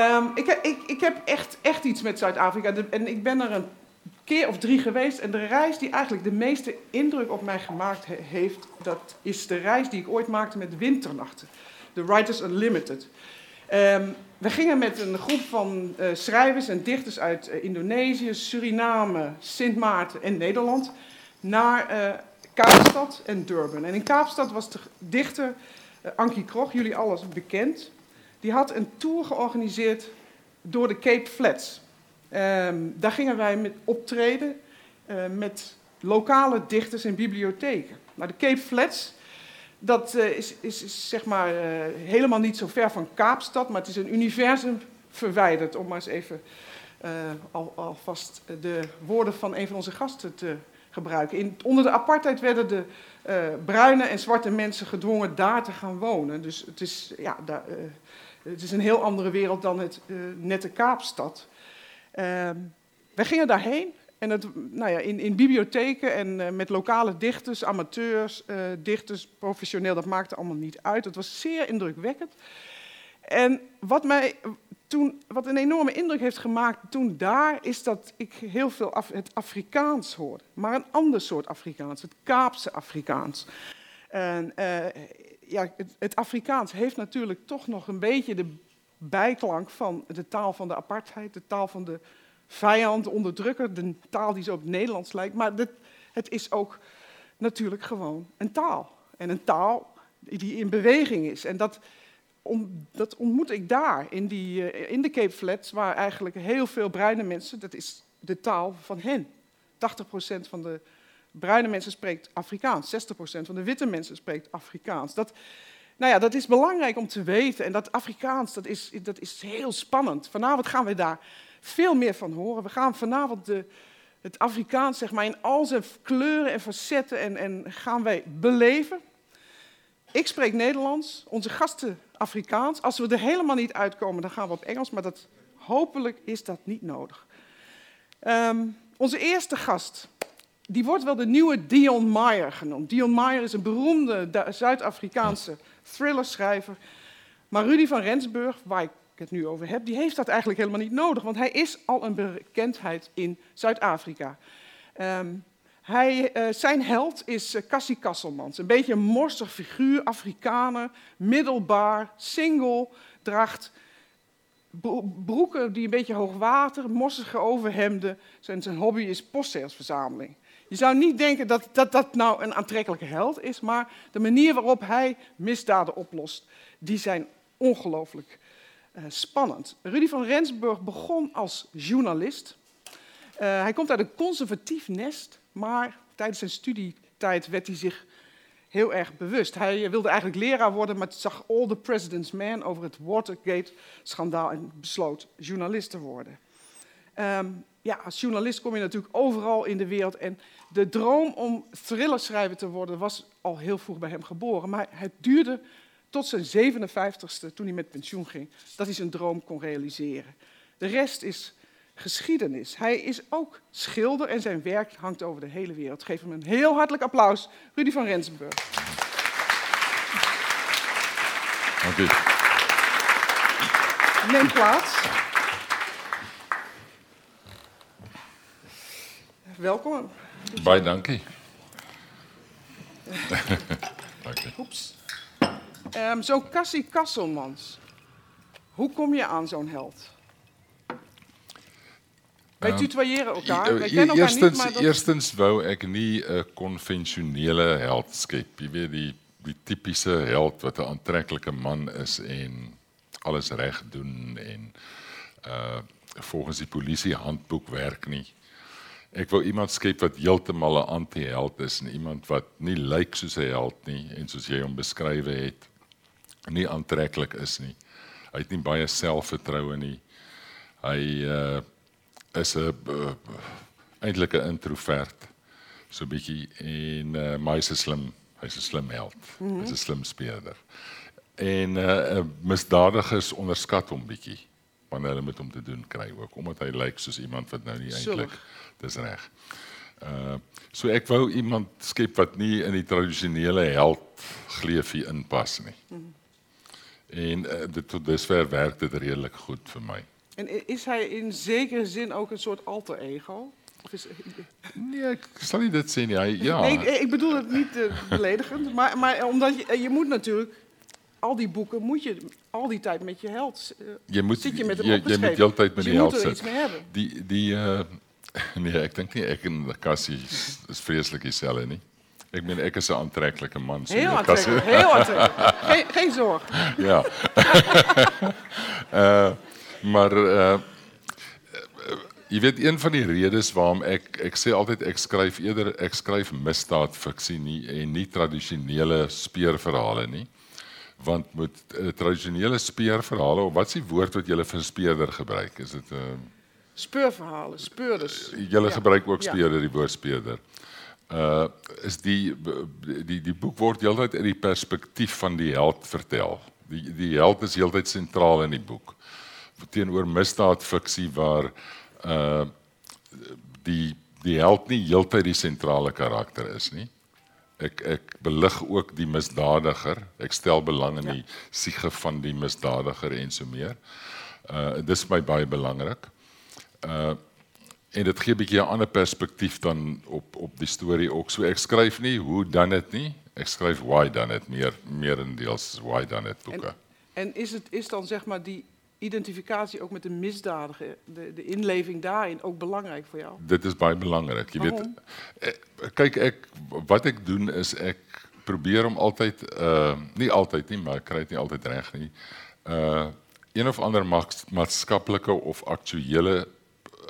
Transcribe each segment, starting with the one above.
Ehm, ik, ik, ik heb echt, echt iets met Zuid-Afrika. En ik ben er een keer of drie geweest. En de reis die eigenlijk de meeste indruk op mij gemaakt he- heeft... dat is de reis die ik ooit maakte met Winternachten. De Writers Unlimited. Ehm, we gingen met een groep van eh, schrijvers en dichters uit eh, Indonesië, Suriname, Sint Maarten en Nederland... naar eh, Kaapstad en Durban. En in Kaapstad was de dichter Ankie Krog, jullie alles bekend... Die had een tour georganiseerd door de Cape Flats. Ehm, daar gingen wij met optreden eh, met lokale dichters en bibliotheken. Nou, de Cape Flats, dat eh, is, is, zeg maar eh, helemaal niet zo ver van Kaapstad, maar het is een universum verwijderd, om maar eens even al, alvast de woorden van een van onze gasten te gebruiken. In, onder de apartheid werden de bruine en zwarte mensen gedwongen daar te gaan wonen. Dus het is, ja, daar, het is een heel andere wereld dan het eh, nette Kaapstad. Ehm, wij gingen daarheen en het, nou ja, in, in bibliotheken en eh, met lokale dichters, amateurs, eh, dichters, professioneel, dat maakte allemaal niet uit. Het was zeer indrukwekkend. En wat mij toen, wat een enorme indruk heeft gemaakt toen daar, is dat ik heel veel het Afrikaans hoorde. Maar een ander soort Afrikaans, het Kaapse Afrikaans. En ja, het, het Afrikaans heeft natuurlijk toch nog een beetje de bijklank van de taal van de apartheid, de taal van de vijand, de onderdrukker, de taal die zo op het Nederlands lijkt. Maar het is ook natuurlijk gewoon een taal. En een taal die in beweging is. En dat, dat ontmoet ik daar, in, die, eh, in de Cape Flats, waar eigenlijk heel veel bruine mensen, dat is de taal van hen. 80% van de bruine mensen spreekt Afrikaans, 60% van de witte mensen spreekt Afrikaans. Dat, nou ja, dat is belangrijk om te weten. En dat Afrikaans, dat is, dat is heel spannend. Vanavond gaan we daar veel meer van horen. We gaan vanavond de, het Afrikaans zeg maar, in al zijn kleuren en facetten en, en gaan wij beleven. Ik spreek Nederlands, onze gasten Afrikaans. Als we er helemaal niet uitkomen, dan gaan we op Engels, maar dat, hopelijk is dat niet nodig. Ehm, onze eerste gast, die wordt wel de nieuwe Dion Meyer genoemd. Dion Meyer is een beroemde Zuid-Afrikaanse thrillerschrijver. Maar Rudy van Rensburg, waar ik het nu over heb, die heeft dat eigenlijk helemaal niet nodig, want hij is al een bekendheid in Zuid-Afrika. Ehm, hij, eh, zijn held is eh, Cassie Kasselmans. Een beetje een morsig figuur, Afrikaner, middelbaar, single, draagt bro- broeken die een beetje hoog water, mossige overhemden. Zijn, zijn hobby is postzegelverzameling. Je zou niet denken dat, dat dat nou een aantrekkelijke held is, maar de manier waarop hij misdaden oplost, die zijn ongelooflijk eh, spannend. Rudy van Rensburg begon als journalist. Eh, hij komt uit een conservatief nest, maar tijdens zijn studietijd werd hij zich heel erg bewust. Hij wilde eigenlijk leraar worden, maar zag All the President's Man over het Watergate-schandaal en besloot journalist te worden. Ehm, ja, als journalist kom je natuurlijk overal in de wereld. En de droom om thrillerschrijver te worden was al heel vroeg bij hem geboren. Maar het duurde tot zijn 57ste, toen hij met pensioen ging, dat hij zijn droom kon realiseren. De rest is geschiedenis. Hij is ook schilder en zijn werk hangt over de hele wereld. Geef hem een heel hartelijk applaus, Rudy van Rensburg. Dank u. Neem plaats. Welkom. Baie dankie. dankie. Oeps. Ehm, zo'n Cassie Kasselmans. Hoe kom je aan zo'n held? Wij tutoyeren elkaar. Wij kennen elkaar eerstens, niet, maar dat... eerstens wou ek nie 'n konvensionele held skep. Jy weet die die tipiese held wat 'n aantreklike man is en alles reg doen en uh volgens die polisie handboek werk nie. Ek wou iemand skep wat heeltemal 'n anti-held is en iemand wat nie lyk soos 'n held nie en soos jy hom beskrywe het nie aantreklik is nie. Hy het nie baie selfvertroue nie. Hy uh is 'n uh, eintlik 'n introvert so bietjie en uh, maar hy's 'n slim hy's 'n slim held. Mm -hmm. Hy's 'n slim speurder. En uh, uh, misdadigers onderskat hom bietjie wanneer hulle met hom te doen kry ook omdat hy lyk soos iemand wat nou nie eintlik Sullig. Dis reg. Uh so ek wou iemand skep wat nie in die tradisionele held gleefie inpas nie. Mm. En uh, dit tot dusver werk dit redelik goed vir my. En is hij in zekere zin ook een soort alter ego? Of is, nee, ik zal niet dit zien. Ja, ja. Nee, ik, ik, bedoel het niet uh, beledigend, maar, maar omdat je, je moet natuurlijk al die boeken moet je al die tijd met je held. Uh, je moet, zit je met hem je, je moet de tijd met dus die held zitten. Die, die, uh, nee, ik denk niet. Ik en Cassie is, vreselijk dieselfde niet. Ik ben ek is 'n aantreklike man. So heel aantrekkelijk, heel aantrekkelijk. geen, geen zorg. Ja. uh, maar uh, jy weet een van die redes waarom ek ek sê altyd ek skryf eerder ek skryf misdaadfiksie nie en nie tradisionele speurverhale nie. Want met uh, tradisionele speurverhale of wat is die woord wat jy vir speurder gebruik? Is dit 'n uh, speurverhale, speurders. Jy ja. gebruik ook speurder ja. die woord speurder. Uh is die die die boek word heeltyd uit die perspektief van die held vertel. Die die held is heeltyd sentraal in die boek. Teenoor misdaadfiksie waar uh die die held nie heeltyd die sentrale karakter is nie. Ek ek belig ook die misdadiger. Ek stel belang in ja. die siege van die misdadiger en so meer. Uh dis my baie belangrik. Uh en dit gee 'n bietjie 'n ander perspektief dan op op die storie ook. So ek skryf nie hoe dan dit nie. Ek skryf why dan dit meer meerendeels why dan dit boeke. En, en is het is dan zeg maar die identificatie ook met de misdadiger, de, de inleving daarin ook belangrijk voor jou? Dit is baie belangrik. Jy weet ek, eh, kyk ek wat ek doen is ek probeer om altyd uh nie altyd nie, maar ek kry dit nie altyd reg nie. Uh een of ander maatskaplike of aktuele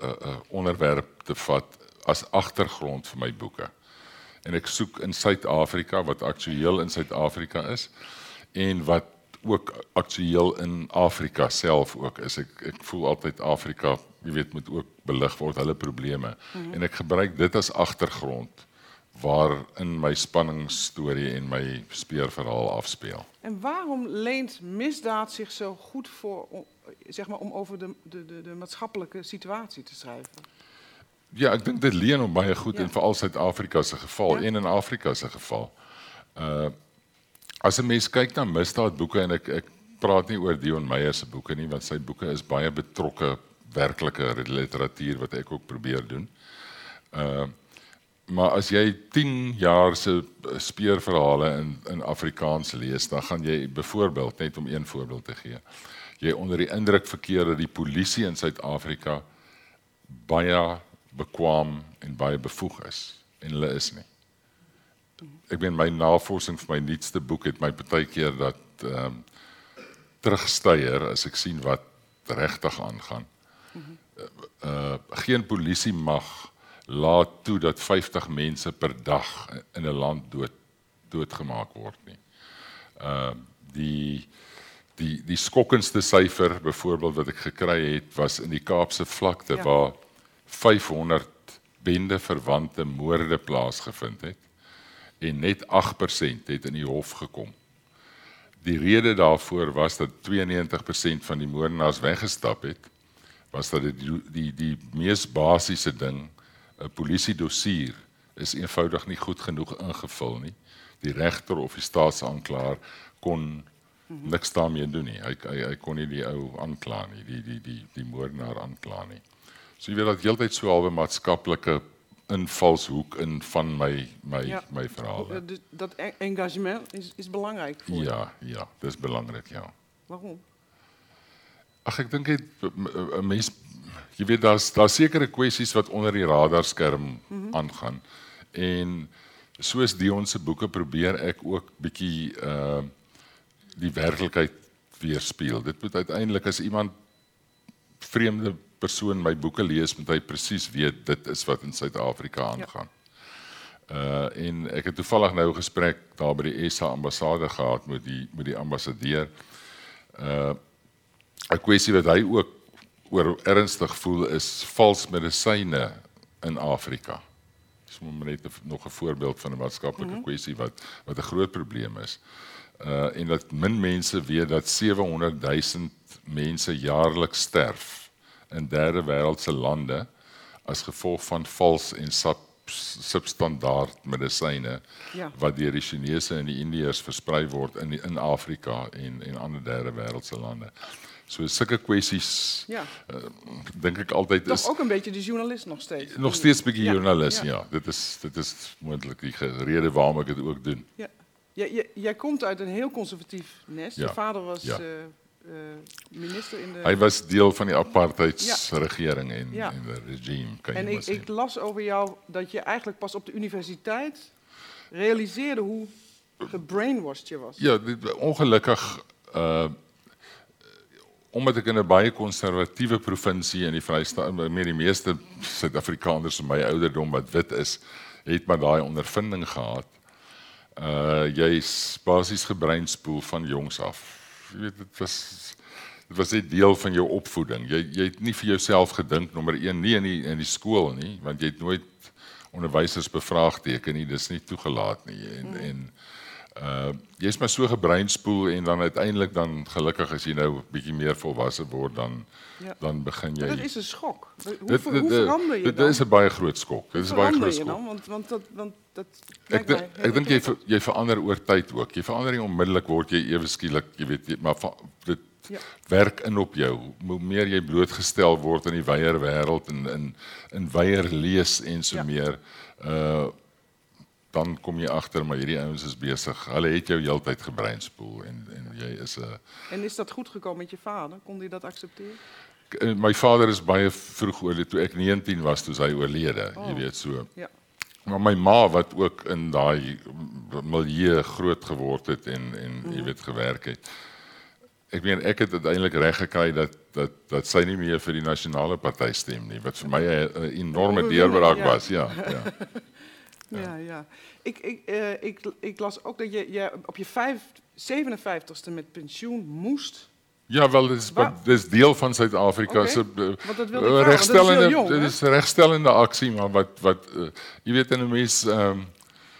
uh, uh, onderwerp te vat as agtergrond vir my boeke. En ek soek in Suid-Afrika wat aktueel in Suid-Afrika is en wat ook aktueel in Afrika self ook is. Ek ek voel altyd Afrika, jy weet, moet ook belig word hulle probleme. Mm -hmm. En ek gebruik dit as agtergrond waar in my spanningsstorie en my speurverhaal afspeel. En waarom leent misdaad zich zo goed voor om, zeg maar om over de de de, de maatschappelijke situatie te schrijven? Ja, ek dink dit leen op baie goed ja. en veral Suid-Afrika se geval ja. en in Afrika se geval. Uh as 'n mens kyk na misdaadboeke en ek ek praat nie oor Dion Meyer se boeke nie want sy boeke is baie betrokke werklike literatuur wat ek ook probeer doen. Uh maar as jy 10 jaar se speurverhale in in Afrikaans lees, dan gaan jy byvoorbeeld net om een voorbeeld te gee. Jy onder die indruk verkeer dat die polisie in Suid-Afrika baie bekwam en baie bevoeg is en hulle is nie. Ek ben my navorsing vir my nuutste boek het my baie keer dat ehm um, terugsteier as ek sien wat regtig aangaan. Uh, uh geen polisie mag laat toe dat 50 mense per dag in 'n land dood doodgemaak word nie. Ehm uh, die die die skokkendste syfer byvoorbeeld wat ek gekry het was in die Kaapse vlakte ja. waar 500 bende verwante moorde plaasgevind het en net 8% het in die hof gekom. Die rede daarvoor was dat 92% van die moordenaars weggestap het. Was dat die die die mees basiese ding 'n polisie dossier is eenvoudig nie goed genoeg ingevul nie. Die regter of die staatsaanklaer kon niks daarmee doen nie. Hy hy, hy kon nie die ou aankla nie, die die die die moordenaar aankla nie. So jy weet dat heeltyd so halwe maatskaplike invalshoek in van my my ja. my verhale. Dat e-, engagement is is belangrijk voor. Ja, ja, dis belangrik, ja. Waarom? Ag ek dink 'n mens jy weet daar's daar sekere kwessies wat onder die radarskerm mm -hmm. aangaan. En soos Dion se boeke probeer ek ook bietjie uh die werklikheid weerspieël. Dit moet uiteindelik as iemand vreemde persoon my boeke lees, moet hy presies weet dit is wat in Suid-Afrika ja. aangaan. Ja. Uh en ek het toevallig nou 'n gesprek daar by die SA ambassade gehad met die met die ambassadeur. Uh 'n kwessie wat hy ook oor ernstig voel is vals medisyne in Afrika. Dis moet net nog 'n voorbeeld van 'n maatskaplike mm -hmm. kwessie wat wat 'n groot probleem is. Uh en dat min mense weet dat 700 000 mense jaarliks sterf in derde wêreldse lande as gevolg van vals en substandaard medisyne Ja. wat deur die Chinese en die Indiërs versprei word in die, in Afrika en en ander derde wêreldse lande. So sulke kwessies Ja. dink ek altyd Toch is ook een beetje de journalist nog steeds. nog steeds 'n bietjie Ja, joernalis, ja. ja. Dit is dit is moontlik die ge- rede waarom ek dit ook doen. Ja. Jij, komt uit een heel conservatief nest. Je vader was eh, eh, minister in de... Hy was deel van die apartheidsregering en die regime, kan en ik, ik las over jou dat je eigenlijk pas op de universiteit realiseerde hoe gebrainwashed je was. Ja, ongelukkig omdat ek in 'n baie konservatiewe provinsie in die Vrystaat, met die meeste Suid-Afrikaners van my ouderdom wat wit is, het maar daai ondervinding gehad. Uh jy's basies gebreinspoel van jongs af. Jy weet dit was dit was 'n deel van jou opvoeding. Jy jy het nie vir jouself gedink nommer 1 nie in die in die skool nie, want jy het nooit onderwysers bevraagteken nie, dis nie toegelaat nie en mm. en uh jy's maar so gebreinspoel en dan uiteindelik dan gelukkig as jy nou 'n bietjie meer volwasse word dan Ja. dan begin jy dat is een schok. Hoe, Dit- dit- hoe dit- verander je dit dan? is 'n baie groot skok. Dit is 'n baie groot je skok. dan? Want, want dat, want dat Ek dink ek dink jy ver- jy verander oor tyd ook. Jy verander nie onmiddellik word jy ewe skielik, jy weet, jy, maar dit Ja. werk in op jou. Hoe meer jy blootgestel word in die wyeer wêreld en in in wyeer lees en so Ja. meer, uh dan kom jy agter maar hierdie ouens is besig. Hulle het jou heeltyd gebreinspoel en en jy is 'n En is dat goed gekomen met je vader? Kon hij dat accepteren? uh, my vader is baie vroeg oorlede toe ek 19 was toe hy oorlede, Oh. jy weet so. Ja. Maar my ma wat ook in daai milieu groot geword het en en Mhm. jy weet gewerk het. Ek meen ek het uiteindelik reg gekry dat dat dat sy nie meer vir die nasionale party stem nie wat vir my 'n enorme deurbraak ja. was, ja, ja. Ja, ja. Ik, ik, eh, ik, ik las ook dat je, je op je vijf, 57ste met pensioen moest. Ja, wel dit is is deel van dat uh, vragen, want dat is regstellende aksie maar wat wat uh, jy weet in 'n mens ehm um,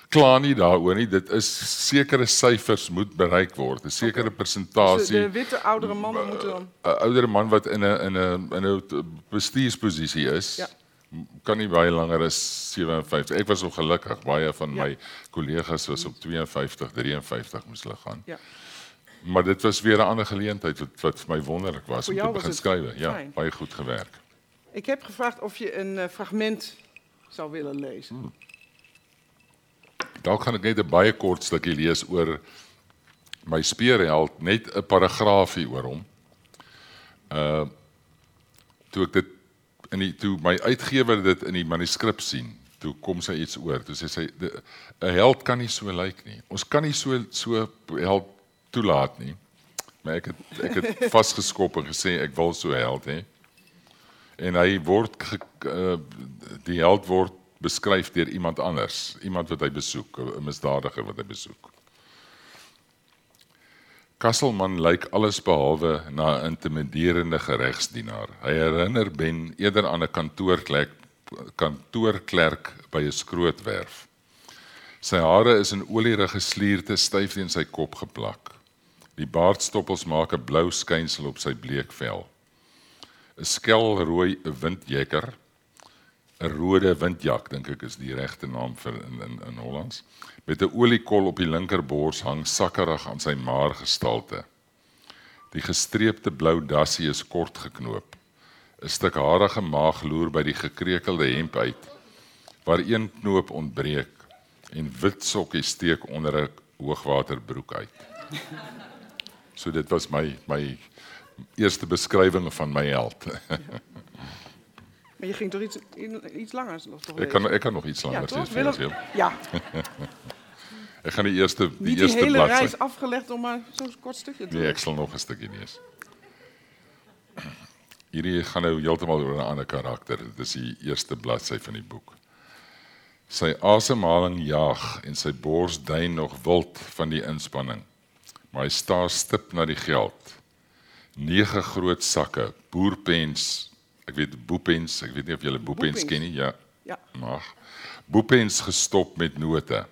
kla nie daaroor nie. Dit is sekere syfers moet bereik word. 'n Sekere Dus persentasie. de, de witte oudere mannen moeten dan. 'n oudere man wat in 'n in 'n in 'n bestuursposisie is, Ja. Kan nie baie langer as 57. Ek was ongelukkig, baie van Ja. my kollegas was op 52, 53 moes hulle gaan. Ja. Maar dit was weer 'n ander geleentheid wat wat vir my wonderlik was om te begin skrywe. Ja, fijn. baie goed gewerk. Ik heb gevraagd of je een eh, fragment zou willen lezen. Hmm. Dalk gaan ek net 'n baie kort stukkie lees oor my speerheld, net 'n paragraafie oor hom. Uh toe ek dit in die toe my uitgewer dit in die manuskrip sien, toe kom sy iets oor. Toe sê sy 'n held kan nie so lyk nie. Ons kan nie so so held toelaat nie. Maar ek het ek het vasgeskop en gesê ek wil so held hê. En hy word ge, uh, die held word beskryf deur iemand anders, iemand wat hy besoek, 'n misdadiger wat hy besoek. Kasselman lyk alles behalwe na 'n intimiderende geregsdienaar. Hy herinner Ben eerder aan 'n kantoorklerk kantoorklerk by 'n skrootwerf. Sy hare is in olierige slierte styf teen sy kop geplak. Die baardstoppels maak 'n blou skynsel op sy bleek vel. 'n Skelrooi windjekker 'n rode windjak dink ek is die regte naam vir in in in Hollands. Met 'n oliekol op die linkerbors hang sakkerig aan sy maar gestalte. Die gestreepte blou dassie is kort geknoop. 'n Stuk harige maag loer by die gekrekelde hemp uit waar een knoop ontbreek en wit sokkies steek onder 'n hoogwaterbroek uit. So dit was my my eerste beskrywing van my held. Maar je ging toch iets, iets langer nog toch Ek kan ek kan nog iets ja, langer toch? sê. Willem? Willem? Ja, Ek gaan die eerste die die eerste hele bladsy. reis afgelegd om maar zo'n kort stukje te Nee, ek sal nog 'n stukkie lees. Hierdie gaan nou heeltemal oor 'n ander karakter. Dit is die eerste bladsy van die boek. Sy asemhaling jaag en sy bors duin nog wild van die inspanning. Maar hy staar stip na die geld. Nege groot sakke, boerpens, ek weet boepens, ek weet nie of julle boepens Boepens. ken nie. Ja, Ja, mag. Boepens gestop met note.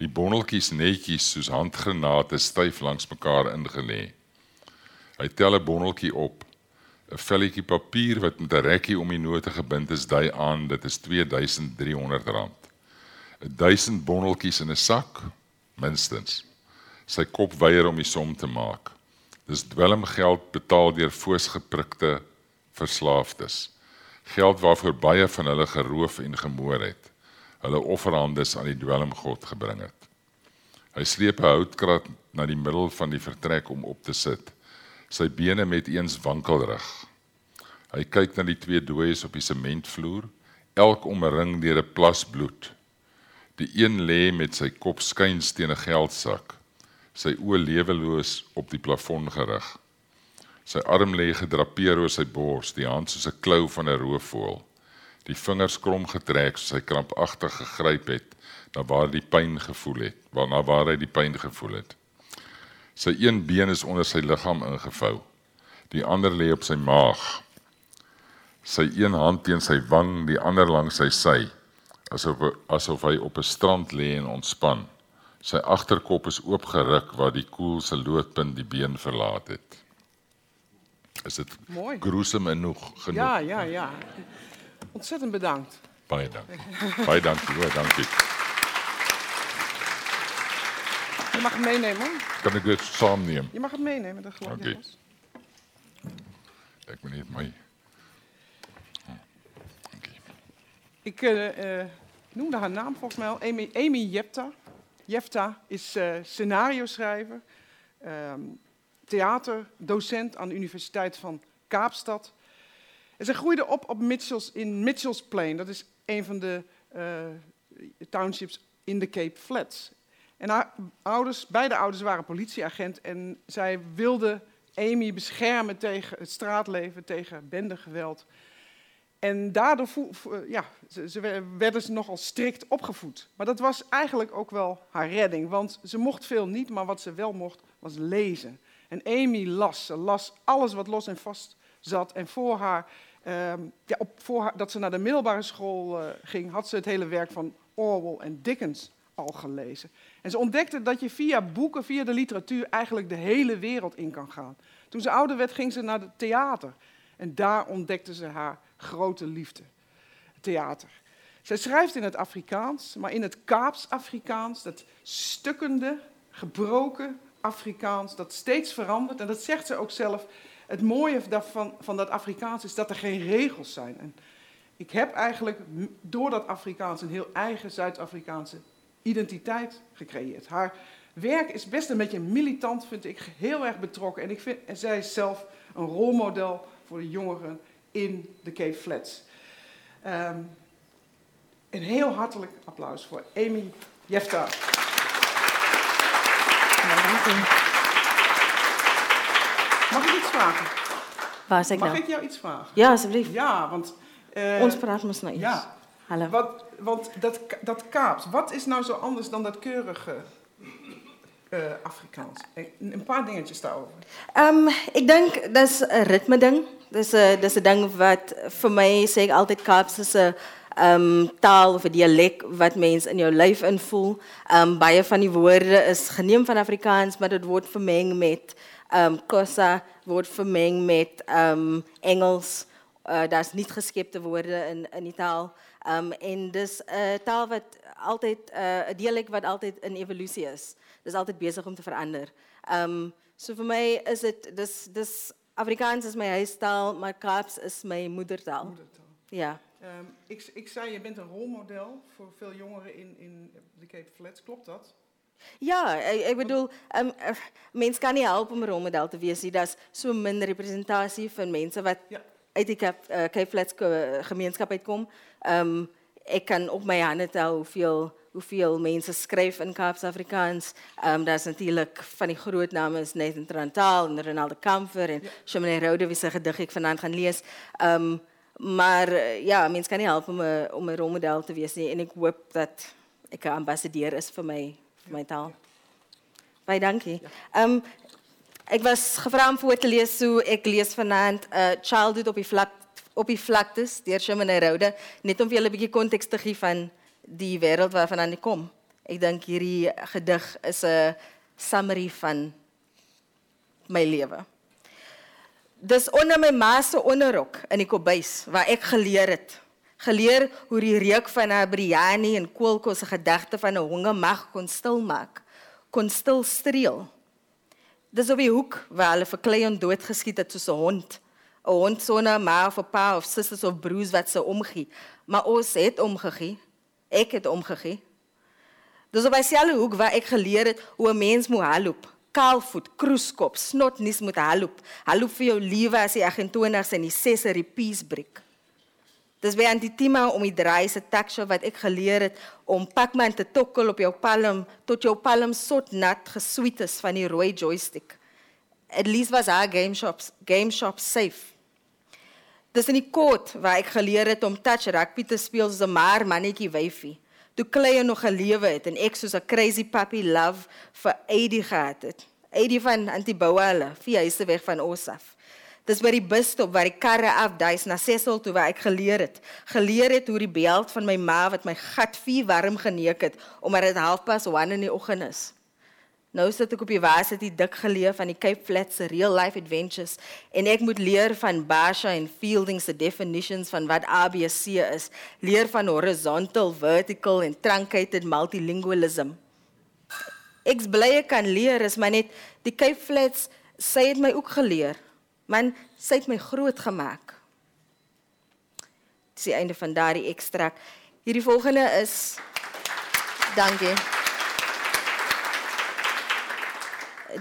Die bonneltjies netjies soos handgranate styf langs mekaar ingelê. Hy tel 'n bonneltjie op. 'n velletjie papier wat met 'n rekkie om die note gebind is, dui aan dit is R2300. 1000 bondeltjies in 'n sak minstens. Sy kop weier om die som te maak. Dis dwelmgeld betaal deur voorsgeprikte verslaafdes. Geld waarvoor baie van hulle geroof en gemoor het. Hulle offerhandes aan die dwelmgod gebring het. Hy sleep 'n houtkrat na die middel van die vertrek om op te sit. Sy bene met eens wankelrig. Hy kyk na die twee dooies op die sementvloer, elk omring deur 'n plas bloed. Die een lê met sy kop skuins teen 'n geldsak, sy oë leweloos op die plafon gerig. Sy arm lê gedrapeer oor sy bors, die hand soos 'n klou van 'n roofvoël. Die vingers krom getrek soos hy krampagtig gegryp het na waar die pyn gevoel het, waarna waar hy die pyn gevoel het. Sy een been is onder sy liggaam ingevou. Die ander lê op sy maag. Sy een hand teen sy wang, die ander langs sy sy, asof asof hy op 'n strand lê en ontspan. Sy agterkop is oopgeruk waar die koel se loodpunt die been verlaat het. Is dit Mooi. gruesome genoeg genoeg? Ja, ja, ja. Ontzettend bedankt. Baie dankie. Baie dankie, hoor, dankie. Je mag het meenemen. Kan ek dit saamneem? Je mag het meenemen, dat geloof ik. Oké. Moet net my Dankie. Ik eh, eh, noemde haar naam volgens mij al, Amy, Amy Jepta. Jepta is eh scenario schrijver, ehm, theaterdocent aan de Universiteit van Kaapstad. En zij groeide op, op Mitchells, in Mitchells Plain. Dat is een van de eh, townships in de Cape Flats. En haar ouders, beide ouders waren politieagent en zij wilde Amy beschermen tegen het straatleven, tegen bendegeweld. En daardoor eh, ja, ze, ze wer- werden ze nogal strikt opgevoed. Maar dat was eigenlijk ook wel haar redding, want ze mocht veel niet, maar wat ze wel mocht was lezen. En Amy las, ze las alles wat los en vast zat. En voor haar, ehm, ja, op, voor dat ze naar de middelbare school eh, ging, had ze het hele werk van Orwell en Dickens al gelezen. En ze ontdekte dat je via boeken, via de literatuur, eigenlijk de hele wereld in kan gaan. Toen ze ouder werd, ging ze naar het theater. En daar ontdekte ze haar grote liefde, theater. Zij schrijft in het Afrikaans, maar in het Kaaps-Afrikaans, dat stukkende, gebroken Afrikaans, dat steeds verandert. En dat zegt ze ook zelf. Het mooie van dat Afrikaans is dat er geen regels zijn. En ik heb eigenlijk door dat Afrikaans een heel eigen Zuid-Afrikaanse identiteit gecreëerd. Haar werk is best een beetje militant, vind ik, heel erg betrokken. En, ik vind, en zij is zelf een rolmodel voor de jongeren in de Cape Flats. Ehm, een heel hartelijk applaus voor Amy Jefta. Mag ik iets vragen? Waar is Mag nou? ik jou iets vragen? Ja, asseblief. Ja, want... eh, Ons praat nou eens. ja. Hallo. Wat, want dat, dat Kaaps, wat is nou zo anders dan dat keurige eh, Afrikaans? Een, een paar dingetjes daarover. Ehm ek dink dis 'n ritme ding. Dis 'n dis 'n ding wat vir my sê ek altyd Kaaps is 'n ehm taal of 'n dialek wat mense in jou lyf invoel. Ehm baie van die woorde is geneem van Afrikaans, maar dit word vermeng met ehm Xhosa, word vermeng met ehm Engels. Uh, daar's nie geskepte woorde in in die taal. Um en dis 'n taal wat altyd 'n uh, dialek wat altyd in evolusie is. Dis altyd besig om te verander. Um so vir my is dit dis dis Afrikaans is my huistaal, maar Kaaps is my moedertaal. Moedertaal. Ja. Ehm, ik, ik zei, je bent een rolmodel voor veel jongeren in, in de Cape Flats. Klopt dat? Ja, ek, ek bedoel, um, mense kan nie help om 'n rolmodel te wees nie. Daar's so min representasie van mense wat Ja. uit die Cape, uh, Cape Flats ge- gemeenskap uitkom. Um ek kan op my hande tel hoeveel hoeveel mense skryf in Kaaps Afrikaans. Um daar's natuurlik van die groot name is Nathan Trantaal en Ronaldo Kamfer en ja. Shimane Rode wie se gedig ek vanaand gaan lees. Um maar uh, ja, mense kan nie help om 'n om 'n rolmodel te wees nie en ek hoop dat ek 'n ambassadeur is vir my my taal. Baie dankie. Ehm um, ek was gevra om voor te lees so ek lees vanaand 'n uh, childhood op die vlak op die vlaktes deur Shimane Rode net om vir julle 'n bietjie konteks te gee van die wêreld waarvandaan ek kom. Ek dink hierdie gedig is 'n summary van my lewe. Dis onder my ma se onderrok in die kombuis waar ek geleer het. Geleer hoe die reuk van 'n biryani en koolkos se gedagte van 'n honger mag kon stil maak, kon stil streel. Dis op die hoek waar hulle vir Cleon doodgeskiet het soos 'n hond. 'n Hond sonder 'n ma of 'n pa of susters of broers wat se omgee. Maar ons het omgegee. Ek het omgegee. Dis op dieselfde hoek waar ek geleer het hoe 'n mens moet haloop. Kaalvoet, kroeskop, snotnuus moet haloop. Haloop vir jou liewe as die 28s en die 6 repeats breek. Dis by Antitima om die draai se texture wat ek geleer het om Pac-Man te tokkel op jou palm tot jou palm sot nat gesweet is van die rooi joystick. At least was haar game shops game shop safe. Dis in die court waar ek geleer het om touch rugby te speel soos 'n maar mannetjie wyfie toe Kleie nog gelewe het en ek soos 'n crazy puppy love vir Eddie gehad het. Eddie van Antibouale, vier huise weg van ons af. Dis by die busstop waar die karre afduis na Cecil toe waar ek geleer het. Geleer het hoe die beeld van my ma wat my gat vier warm geneek het omdat dit halfpas 1 in die oggend is. Nou sit ek op die varsity dik geleef van die Cape Flats se real life adventures en ek moet leer van Basha en Fielding se definitions van wat ABC is. Leer van horizontal, vertical en truncated multilingualism. Ek bly ek kan leer is maar net die Cape Flats sê het my ook geleer. Man, sê het my groot gemaak. Dis die einde van daardie ekstrak. Hierdie volgende is Dankie.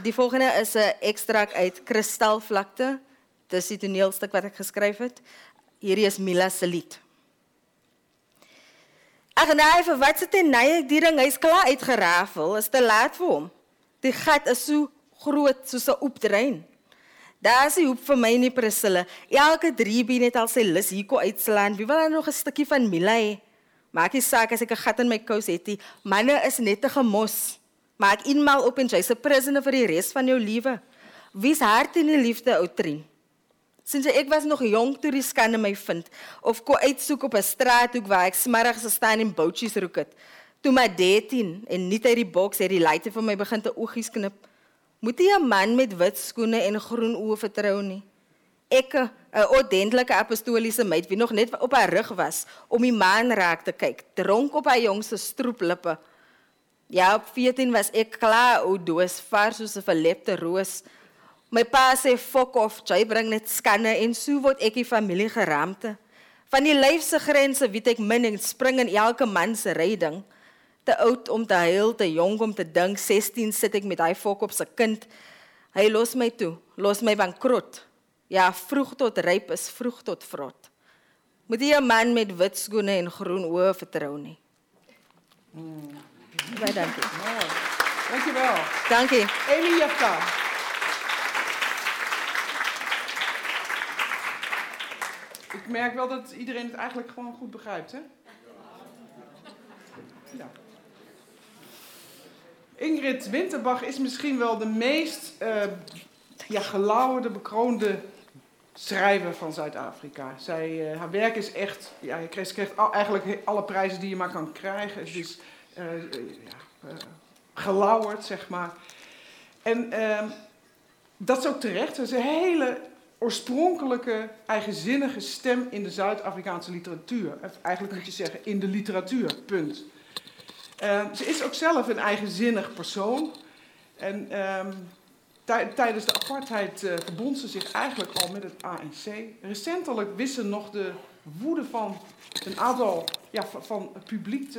Die volgende is 'n ekstrak uit Kristalvlakte. Dis die toneelstuk wat ek geskryf het. Hierdie is Mila se lied. Ag nee, vir wat sit hy nee, die ding hy's klaar uitgerafel, is te laat vir hom. Die gat is so groot soos 'n oepdrein. Daar is 'n hoep vir my nie Priscilla. Elke 3 been het al sy lus hierko uitslaan. Wie wil dan nog 'n stukkie van Mila hê? Maak nie saak as ek 'n gat in my kous het nie. Manne is net 'n gemos. Maak eenmal op en jy's 'n prisoner vir die res van jou lewe. Wie's hart in die liefde, ou Trien? Sins ek was nog jonk toe die skande my vind of ko uitsoek op 'n straathoek waar ek smiddags staan en boutjies roek het. Toe my 13 en nie uit die boks het die lyte vir my begin te oogies knip. Moet jy 'n man met wit skoene en groen oë vertrou nie? Ek 'n ordentlike apostoliese meid wie nog net op haar rug was om die man raak te kyk, dronk op haar jongse stroeplippe. Ja, op 14 was ek klaar ou doos vars soos 'n verlepte roos. My pa sê fok off, jy bring net skanne en so word ek die familie geraamte. Van die lyfse grense weet ek min en spring in elke man se ryding. Te oud om te huil, te jonk om te dink, 16 sit ek met hy fok op se kind. Hy los my toe, los my bankrot. Ja, vroeg tot ryp is vroeg tot vrot. Moet jy 'n man met wit skoene en groen oë vertrou nie. Mm. Baie dankie. Mooi. Dankjewel. Dankie. Ik merk wel dat iedereen het eigenlijk gewoon goed begrijpt, hè? Ja. Ingrid Winterbach is misschien wel de meest uh, ja, gelauwerde, bekroonde schrijver van Zuid-Afrika. Zij, uh, haar werk is echt, ja, je krijgt, eigenlijk alle prijzen die je maar kan krijgen. Het is uh, ja, gelauwerd, zeg maar. En ehm, dat is ook terecht. Er is een hele oorspronkelijke, eigenzinnige stem in de Zuid-Afrikaanse literatuur. Eigenlijk moet je zeggen, in de literatuur, punt. Uh, ze is ook zelf een eigenzinnig persoon. En uh, tijdens de apartheid uh, verbond ze zich eigenlijk al met het ANC. Recentelijk wist ze nog de woede van een aantal ja, van, het publiek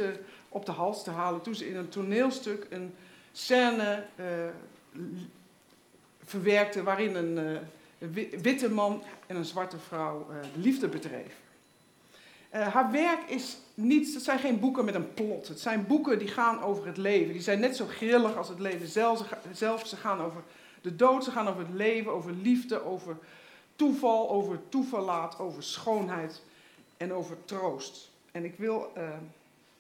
op de hals te halen. Toen ze in een toneelstuk een scène uh, verwerkte waarin een, een, witte man en een zwarte vrouw uh, liefde bedreef. haar werk is het zijn geen boeken met een plot. Het zijn boeken die gaan over het leven. Die zijn net zo grillig als het leven zelf. Ze gaan over de dood, ze gaan over het leven, over liefde, over toeval, over toeverlaat, over schoonheid en over troost. En ik wil uh,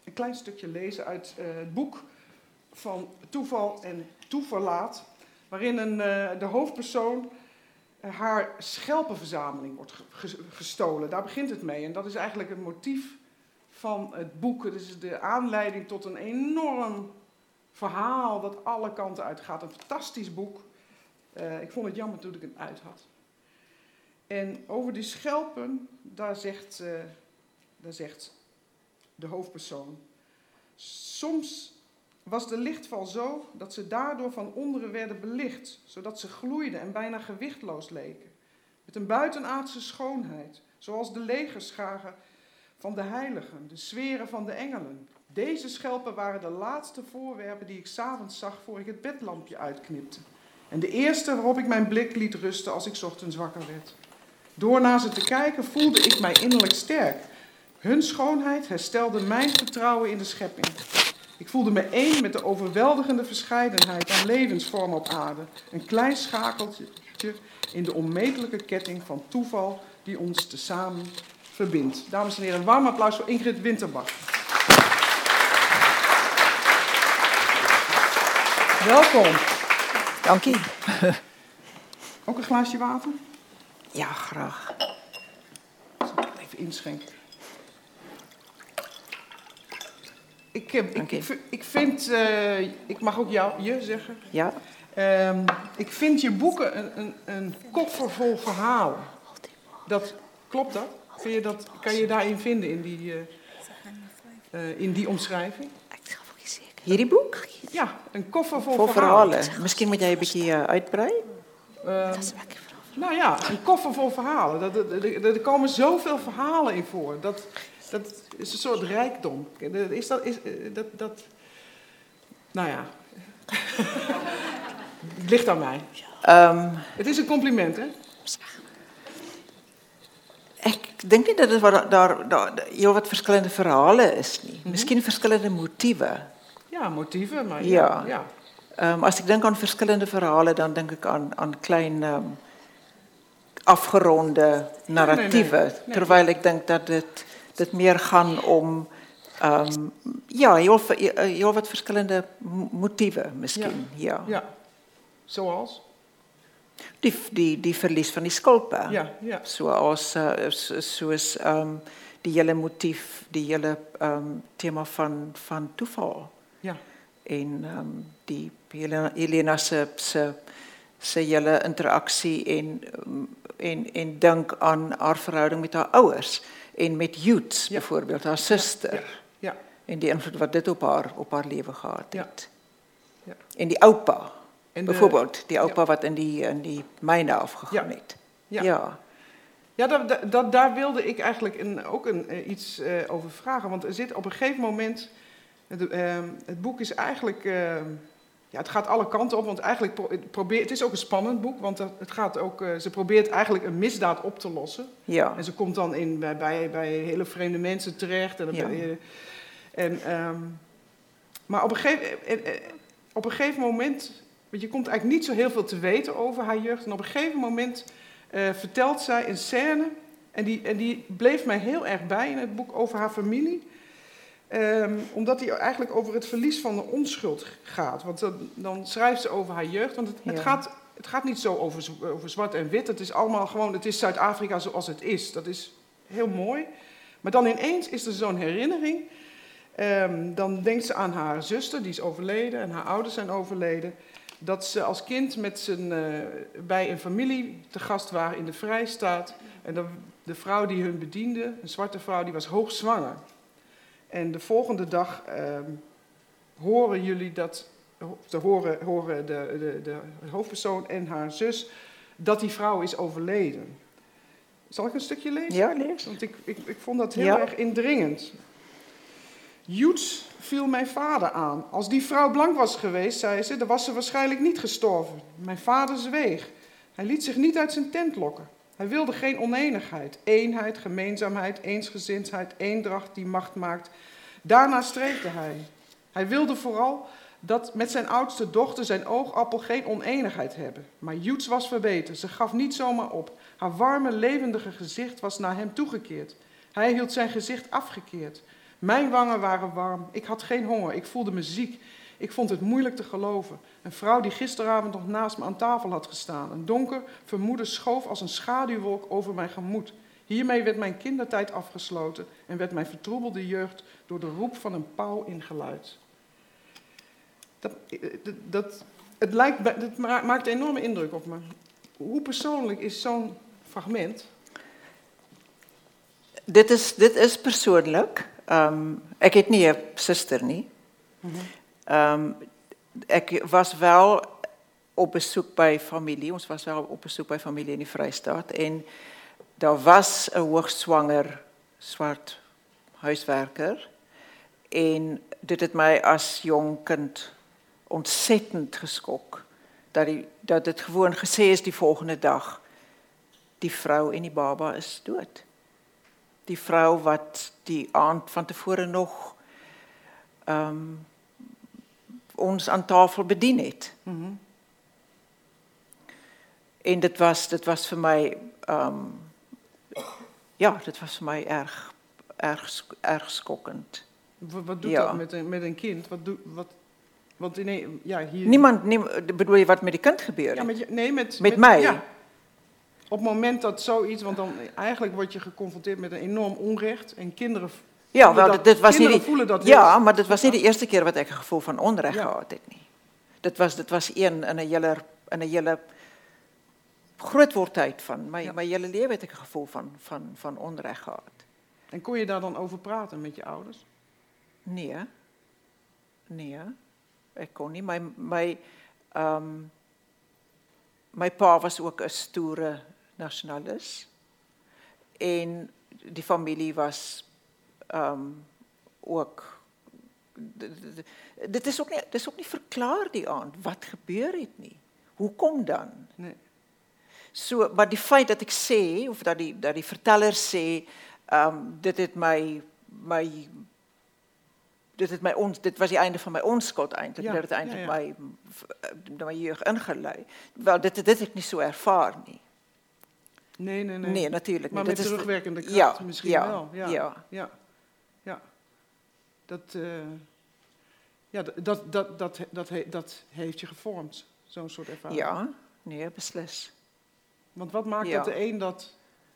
een klein stukje lezen uit uh, het boek van Toeval en Toeverlaat, waarin een, uh, de hoofdpersoon haar schelpenverzameling wordt gestolen. Daar begint het mee. En dat is eigenlijk het motief van het boek. Is de aanleiding tot een enorm verhaal dat alle kanten uitgaat. Een fantastisch boek. Uh, ik vond het jammer toen ik het uit had. En over die schelpen, daar zegt, uh, daar zegt de hoofdpersoon. Soms was de lichtval zo dat ze daardoor van onderen werden belicht, zodat ze gloeiden en bijna gewichtloos leken. Met een buitenaardse schoonheid, zoals de legerscharen van de heiligen, de sferen van de engelen. Deze schelpen waren de laatste voorwerpen die ik s'avonds zag voor ik het bedlampje uitknipte. En de eerste waarop ik mijn blik liet rusten als ik ochtends wakker werd. Door naar ze te kijken voelde ik mij innerlijk sterk. Hun schoonheid herstelde mijn vertrouwen in de schepping. Ik voelde me één met de overweldigende verscheidenheid aan levensvormen op aarde. Een klein schakeltje in de onmetelijke ketting van toeval die ons tezamen verbindt. Dames en heren, een warm applaus voor Ingrid Winterbach. Welkom. Dank je. Ook een glaasje water? Ja, graag. Even inschenken. Ik, ik, ik, ik, vind, uh, ik mag ook jou, je zeggen. Ja. Um, ik vind je boeken een, een, een koffer vol verhalen. Dat, klopt dat? Vind je dat? Kan je daarin vinden in die, uh, uh, in die omschrijving? Hierdie boek? Ja, een koffer vol, vol verhalen. verhalen. Misschien moet jij een beetje uitbreiden. Uh, nou ja, een koffer vol verhalen. Er komen zoveel verhalen in voor. Dat, dat is een soort rijkdom. Is dat, is, dat, dat... Nou ja. Het ligt aan mij. Um, het is een compliment, hè? Ik denk niet dat het daar, daar, daar heel wat verschillende verhalen is. Nie. -hmm. Misschien verschillende motieven. Ja, motieven, maar ja. ja. Um, als ik denk aan verschillende verhalen, dan denk ik aan, aan klein um, afgeronde narratieven. Nee, nee, nee. Terwijl ik denk dat het, meer gaat om um, ja, heel, heel wat verschillende motieven misschien. Ja. ja. Zoals? Die, die, die verlies van die skulpen. Ja, ja. Zoals, uh, soos um, die hele motief, die hele um, thema van, van toeval. Ja. En um, die Helena, Helena se, se, se hele interaksie en, en, en aan haar verhouding met haar ouers. En met ja. bijvoorbeeld, haar zuster. Ja. ja. En die invloed wat dit op haar, op haar leven gehad heeft. Ja. En die opa. En de, Bijvoorbeeld, die opa ja. wat in die, in die mijnen afgegaan ja. heeft. Ja, ja. ja dat, dat, daar wilde ik eigenlijk een, ook een, iets uh, over vragen. Want er zit op een gegeven moment... Het, uh, het boek is eigenlijk... Uh, ja, het gaat alle kanten op, want eigenlijk pro probeert... Het is ook een spannend boek, want het gaat ook, ze probeert eigenlijk een misdaad op te lossen. Ja. En ze komt dan in, bij, bij, bij hele vreemde mensen terecht. En, ja. en, um, maar op een, gegeven, op een gegeven moment want je komt eigenlijk niet zo heel veel te weten over haar jeugd. En op een gegeven moment uh, vertelt zij een scène. En die, en die bleef mij heel erg bij in het boek over haar familie. Um, omdat die eigenlijk over het verlies van de onschuld gaat. Want dan, dan schrijft ze over haar jeugd. Want het, ja. het, gaat, het gaat niet zo over, over zwart en wit. Het is allemaal gewoon, het is Zuid-Afrika zoals het is. Dat is heel mooi. Maar dan ineens is er zo'n herinnering. Um, dan denkt ze aan haar zuster, die is overleden. En haar ouders zijn overleden dat ze als kind met zijn, uh, bij een familie te gast waren in de Vrijstaat. En de, de, vrouw die hun bediende, een zwarte vrouw, die was hoogzwanger. En de volgende dag uh, horen jullie dat, te horen, horen de, de, de hoofdpersoon en haar zus, dat die vrouw is overleden. Zal ik een stukje lezen? Ja, lees. Want ik, ik, ik vond dat heel ja. erg indringend. Joets viel mijn vader aan. Als die vrouw blank was geweest, zei ze, dan was ze waarschijnlijk niet gestorven. Mijn vader zweeg. Hij liet zich niet uit zijn tent lokken. Hij wilde geen oneenigheid, eenheid, gemeenzaamheid, eensgezindheid, eendracht die macht maakt. Daarna streefde hij. Hij wilde vooral dat met zijn oudste dochter zijn oogappel geen oneenigheid hebben. Maar Joets was verbeterd. Ze gaf niet zomaar op. Haar warme, levendige gezicht was naar hem toegekeerd. Hij hield zijn gezicht afgekeerd. Mijn wangen waren warm. Ik had geen honger. Ik voelde me ziek. Ik vond het moeilijk te geloven. Een vrouw die gisteravond nog naast me aan tafel had gestaan. Een donker vermoeden schoof als een schaduwwolk over mijn gemoed. Hiermee werd mijn kindertijd afgesloten en werd mijn vertroebelde jeugd door de roep van een pauw ingeluid. Dat, dat, het lijkt, het maakt een enorme indruk op me. Hoe persoonlijk is zo'n fragment. Dit is dit is persoonlik. Ehm um, ek het nie 'n suster nie. Ehm um, ek was wel op besoek by familie. Ons was wel op besoek by familie in die Vrystaat en daar was 'n hoogswanger swart huiswerker en dit het my as jong kind ontsettend geskok dat die dat dit gewoon gesê is die volgende dag die vrou en die baba is dood. Die vrou wat die aand van tevore nog ehm um, ons aan tafel bedien het. Mhm. Mm en dit was dit was vir my ehm um, ja, dit was vir my erg erg erg skokkend. Wat, wat doet ja. dat met een, met een kind? Wat doet wat want nee, ja, hier Niemand neem, bedoel je wat met die kind gebeurt? Ja, met nee, met met, met mij. Ja. Op het moment dat zoiets, want dan eigenlijk word je geconfronteerd met een enorm onrecht en kinderen Ja, wel, dat, dit was niet voelen dat Ja, maar dit was niet de eerste keer wat ik een gevoel van onrecht Ja. gehad het nie. Dit was dit was een in 'n hele in 'n hele groot van my Ja. my hele lewe het ek 'n gevoel van van van onreg gehad. En kon je daar dan over praten met je ouders? Nee. Nee. Ek kon nie my my ehm my pa was ook 'n stoere nasionalis. En die familie was ehm ook d- d- dit is ook nie dis ook nie verklaar die aand wat gebeur het nie. Hoekom dan? Nee. So, maar die feit dat ek sê of dat die dat die verteller sê, ehm um, dit het my my dit het my ons dit was die einde van my onskuld eintlik. Ja, dit het eintlik ja, ja. my v- my jeug ingelei. Wel dit dit het ek nie so ervaar nie. Nee, nee, nee. Nee, natuurlijk Maar niet. met Dat is- terugwerkende kracht ja, misschien ja, wel. Ja, ja. ja. ja. Dat, eh, ja, dat, dat, dat, dat, dat heeft je gevormd, zo'n soort ervaring. Ja, nee, beslis. Want wat maakt dat de een dat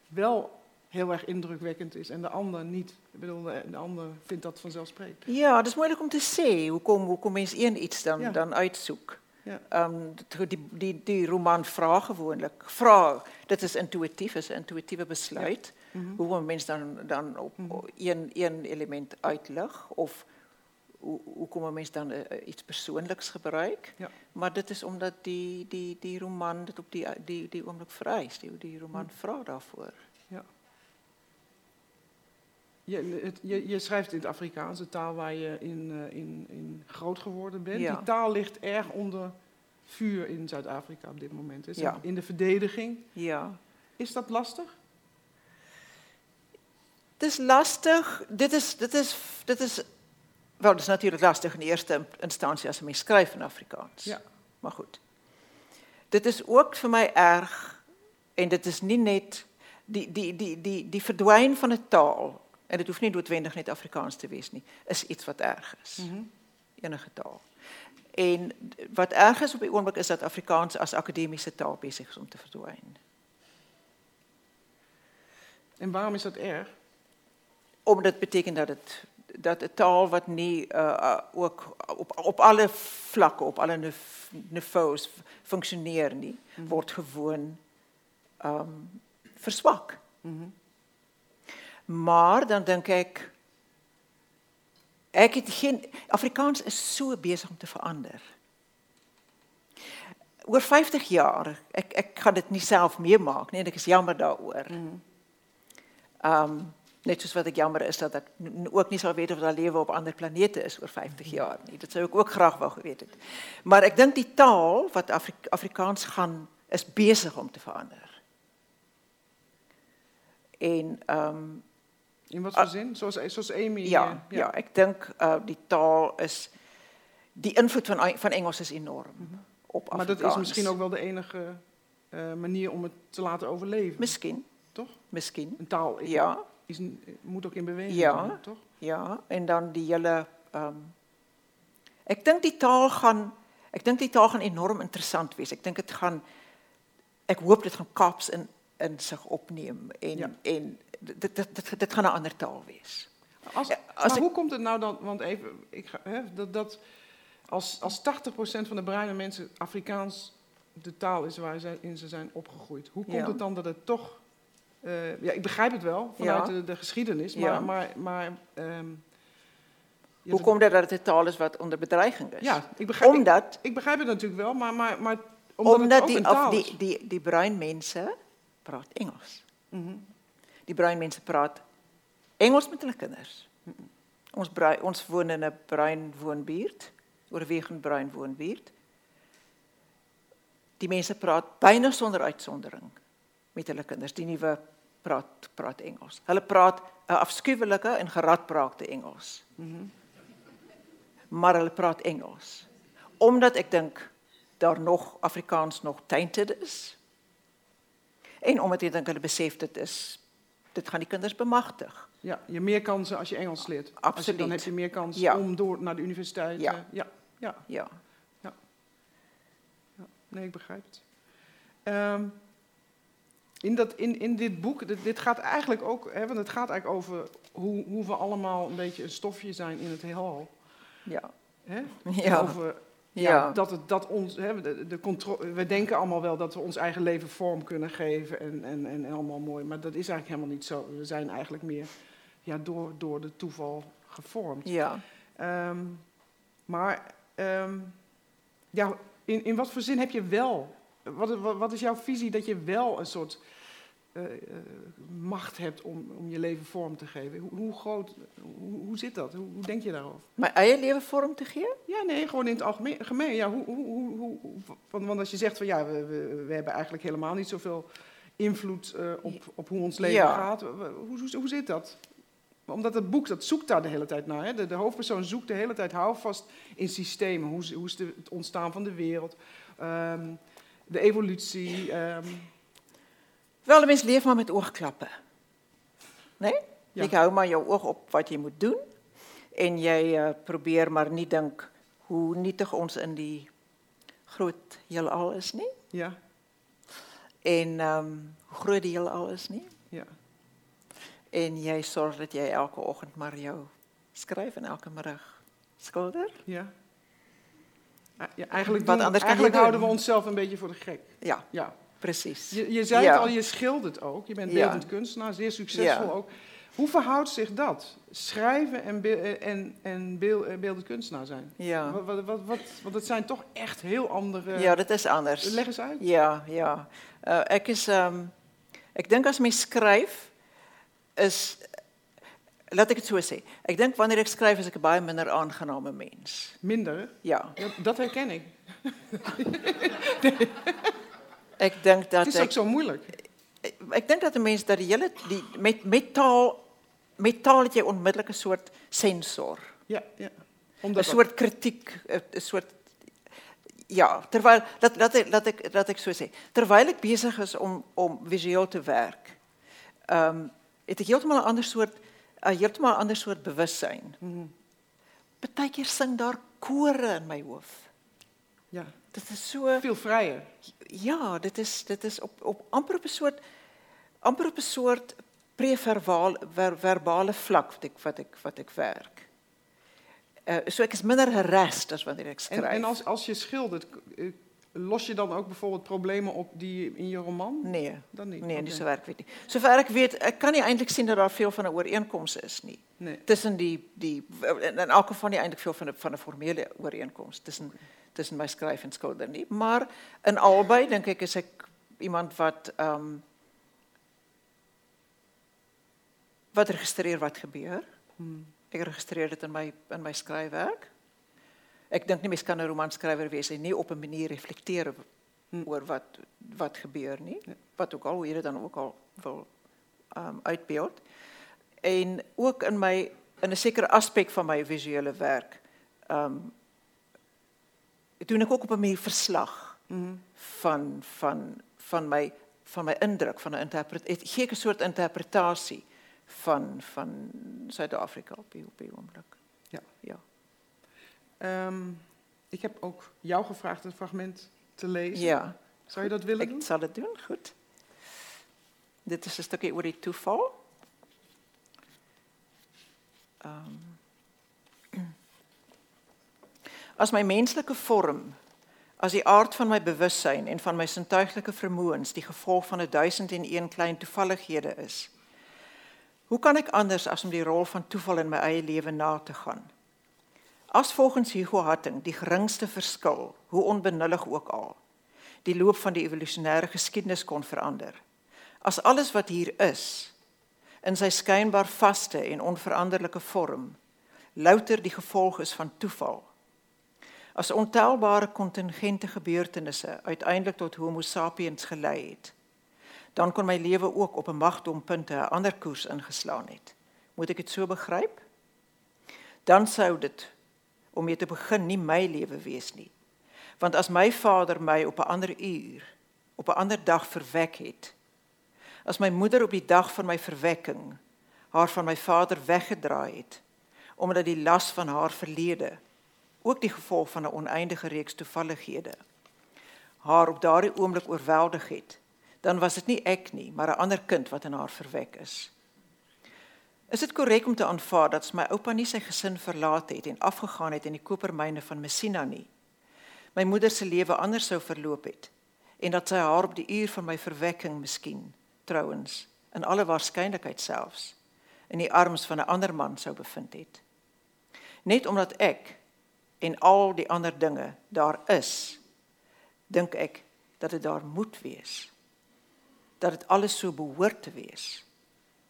wel heel erg indrukwekkend is en de ander niet? Ik bedoel, de, de ander vindt dat vanzelfsprekend. Ja, dit is moeilik om te sê hoekom hoekom mens een iets dan Ja. dan uitsoek. Ja. Ehm die die die roman vra gewoonlik. Vra, dit is intuïtief, is 'n intuïtiewe besluit. Mhm. Hoe 'n mens dan dan op een een element uitlig of hoe hoe kom 'n mens dan uh, iets persoonliks gebruik? Ja. Maar dit is omdat die die die roman dit op die die die oomblik vereis. Die die roman vra daarvoor. Je, het, je, je schrijft in het Afrikaans, de taal waar je in, eh, in, in groot geworden bent. Ja. Die taal ligt erg onder vuur in Zuid-Afrika op dit moment. Is Ja. In de verdediging. Ja. Is dat lastig? Het is lastig. Dit is, dit is, dit is, wel, het is natuurlijk lastig in eerste instantie als je mee schrijft in Afrikaans. Ja. Maar goed. Dit is ook voor mij erg, en dit is niet net, die, die, die, die, die verdwijnen van de taal, en het hoeft niet noodwendig net Afrikaans te wezen, nie, is iets wat erg is. Mhm. Enige taal. En wat erg is op die oomblik is dat Afrikaans als academische taal bezig is om te verdwijnen. En waarom is dat erg? Omdat het betekent dat het dat de taal wat niet uh, uh, ook op, op alle vlakken, op alle nive- niveaus functioneert niet, wordt gewoon um, verzwakt. Mhm. Maar dan denk ik, ek het geen Afrikaans is so besig om te verander. Oor 50 jaar, ek ek gaan dit nie self meemaak nie en ek is jammer daaroor. Ehm net soos wat ek jammer is dat ek ook nie sal weet of daar lewe op ander planete is oor 50 jaar nie. Dit sou ek ook graag wou geweet het. Maar ek dink die taal wat Afri Afrikaans gaan is besig om te verander. En ehm In wat voor zin? Zoals, zoals Amy. ja, eh, ja. ik denk uh, die taal is die invloed van van Engels is enorm op Maar dat is Afrikaans. misschien ook wel de enige eh, manier om het te laten overleven. Misschien, toch? misschien. Een taal is, Ja. is moet ook in beweging Ja. zijn, toch? Ja, en dan die hele ehm ek dink die taal gaan ek dink die taal gaan enorm interessant wees. Ek dink dit gaan ek hoop dit gaan Kaaps in in zich opneem en Ja. en dit dit dit, dit gaan 'n ander taal wees. Als, als maar ik- hoe komt het nou dan, want even, ik ga, hè, dat, dat als, als 80% van de bruine mensen Afrikaans de taal is waarin ze in ze zijn opgegroeid, hoe komt Ja. het dan dat het toch Eh, ja, ik begrijp het wel vanuit Ja. de, de geschiedenis, maar, maar, maar ehm, ja, Hoe dat- komt het dat het een taal is wat onder bedreiging is? Ja, ik begrijp, Omdat, ik begrijp het natuurlijk wel, maar, maar, maar omdat, omdat, die, een of die, die, die bruin mensen praat Engels. Mhm. Die bruin mense praat Engels met hulle kinders. Ons brui, ons woon in 'n bruin woonbuurt, oorwegend bruin woonbuurt. Die mense praat byna sonder uitsondering met hulle kinders. Die nuwe praat praat Engels. Hulle praat 'n afskuwelike en geradbraakte Engels. Maar hulle praat Engels. Omdat ek dink daar nog Afrikaans nog tainted is. En omdat ek dink hulle besef dit is dit gaan die kinders bemagtig. Ja, je meer kansen als je Engels leert. Je, Absoluut. dan heb je meer kans Ja. om door naar de universiteit. Ja. eh, ja, ja, Ja. nee, ik begrijp het. Ehm, in, dat, in, in dit boek, dit, dit gaat eigenlijk ook, hè, want het gaat eigenlijk over hoe, hoe we allemaal een beetje een stofje zijn in het heelal. Ja. Hè? Ja. Over, ja, Ja. dat het dat ons, hè, de, de contro- we denken allemaal wel dat we ons eigen leven vorm kunnen geven en, en, en allemaal mooi, maar dat is eigenlijk helemaal niet zo. We zijn eigenlijk meer ja, door, door de toeval gevormd. Ja. Ehm, maar ehm, ja, in, in wat voor zin heb je wel, wat, wat, wat is jouw visie dat je wel een soort eh, eh, macht hebt om, om je leven vorm te geven? Hoe, hoe groot, hoe, hoe zit dat? Hoe, hoe denk je daarover? My eie lewe vorm te gee? Ja, nee, gewoon in het algemeen. gemeen. Ja, hoe, hoe, hoe, want, want als je zegt van ja, we, we, we hebben eigenlijk helemaal niet zoveel invloed eh, op, op hoe ons leven Ja. gaat. Hoe, hoe, hoe zit dat? Omdat het boek, dat zoekt daar de hele tijd naar. Hè? De, de hoofdpersoon zoekt de hele tijd houvast in systemen. Hoe, is- hoe is de, het ontstaan van de wereld? ehm, de evolutie. ehm, Wel, mens leef maar met oogklappe. Nee? Ja. Jy hou maar jou oog op wat jy moet doen en jy uh, probeer maar nie dink hoe nietig ons in die groot heelal is nie ja, en um, hoe groot die heelal is nie ja, en jy sorg dat jy elke oggend maar jou skryf en elke middag skilder. ja. Ja eigenlijk Wat doen- je eigenlijk houden we onszelf een beetje voor de gek. Ja, Ja. Presies. Je, je zei Ja. het al, je schildert ook. Je bent Ja. beeldend kunstenaar, zeer succesvol Ja. ook. Hoe verhoudt zich dat? Schrijven en, beel- en, en beel- eh, beeldend kunstenaar zijn? Ja. Wat, wat, wat, wat- want het zijn toch echt heel andere... Ja, dit is anders. Leg eens uit. Ja, ja. Uh, ek is ehm um, ek dink as mens skryf is laat ek dit so sê. Ek dink wanneer ek skryf is ek 'n baie minder aangename mens. Minder? Ja. dat, dat herken ik. Ek dink dat is ook ek zo moeilijk. ek dink dat 'n mens dat die hele die met met taal met taal het jy onmiddellik 'n soort sensor. Ja, ja. 'n soort kritiek, 'n 'n soort ja, terwyl dat dat ek dat ek dat ek so sê. Terwyl ek besig is om om visueel te werk. Ehm um, het ek heeltemal 'n ander soort 'n heeltemal 'n ander soort bewussyn. Mhm. Partykeer sing daar kore in my hoof. ja, Dit is so veel vrijer. Ja, dit is dit is op op amper op 'n soort amper op 'n soort preverbaal ver, verbale vlak wat ek wat ek wat ek werk. Uh, so ek is minder harassed as wanneer ek En, skryf. en als, als je schildert, k- eh, los je dan ook bijvoorbeeld problemen op die in je roman? nee, Dan niet? nee, nie so werk weet nie. Sover ek weet, ek kan nie eintlik sien dat daar veel van 'n ooreenkoms is nie. Nee. Tussen die die in elk geval nie eintlik veel van 'n van 'n formele ooreenkoms tussen tussen my skryf en skilder nie, maar in albei dink ek is ek iemand wat um, wat registreer wat gebeur. Hmm. Ek registreer dit in my in my skryfwerk. Ek dink nie mens kan 'n romanskrywer wees en nie op 'n manier reflekteer op- Hmm. oor wat wat gebeur nie. Ja. Wat ook al hoe dit dan ook al wil ehm um, uitbeeld. En ook in my in 'n sekere aspek van my visuele werk ehm um, doen ek ook op 'n manier verslag Mhm. van van van my van my indruk van 'n interpretasie. Gee ek 'n soort interpretasie van van Suid-Afrika op die op die oomblik. Ja. Ja. Ehm, ik heb ook jou gevraagd het fragment te lezen. Ja. Zou je dat willen Ek doen? sal dit doen, goed. Dit is 'n stukkie oor die toeval. Ehm As my menslike vorm As die aard van my bewussyn en van my sintuiglike vermoëns die gevolg van 'n duisend en een klein toevallighede is, hoe kan ek anders as om die rol van toeval in my eie lewe na te gaan? As volgens Hugo Hatting die geringste verskil, hoe onbenullig ook al, die loop van die evolusionêre geskiedenis kon verander. As alles wat hier is in sy skynbaar vaste en onveranderlike vorm louter die gevolg is van toeval. As ontelbare kontingente gebeurtenisse uiteindelik tot Homo sapiens gelei het, dan kon my lewe ook op 'n magdompunte 'n ander koers ingeslaan het. Moet ek dit so begryp? Dan sou dit om mee te begin nie my lewe wees nie. Want as my vader my op 'n ander uur, op 'n ander dag verwek het, as my moeder op die dag van my verwekking haar van my vader weggedraai het, omdat die las van haar verlede ook die gevolg van 'n oneindige reeks toevallighede haar op daardie oomblik oorweldig het dan was dit nie ek nie maar 'n ander kind wat in haar verwek is is dit korrek om te aanvaar dat my oupa nie sy gesin verlaat het en afgegaan het in die kopermyne van Messina nie? My moeder se lewe anders sou verloop het en dat sy haar op die uur van my verwekking miskien trouens in alle waarskynlikheid selfs in die arms van 'n ander man sou bevind het. Net omdat ek en al die ander dinge daar is dink ek dat dit daar moet wees. Dat dit alles so behoort te wees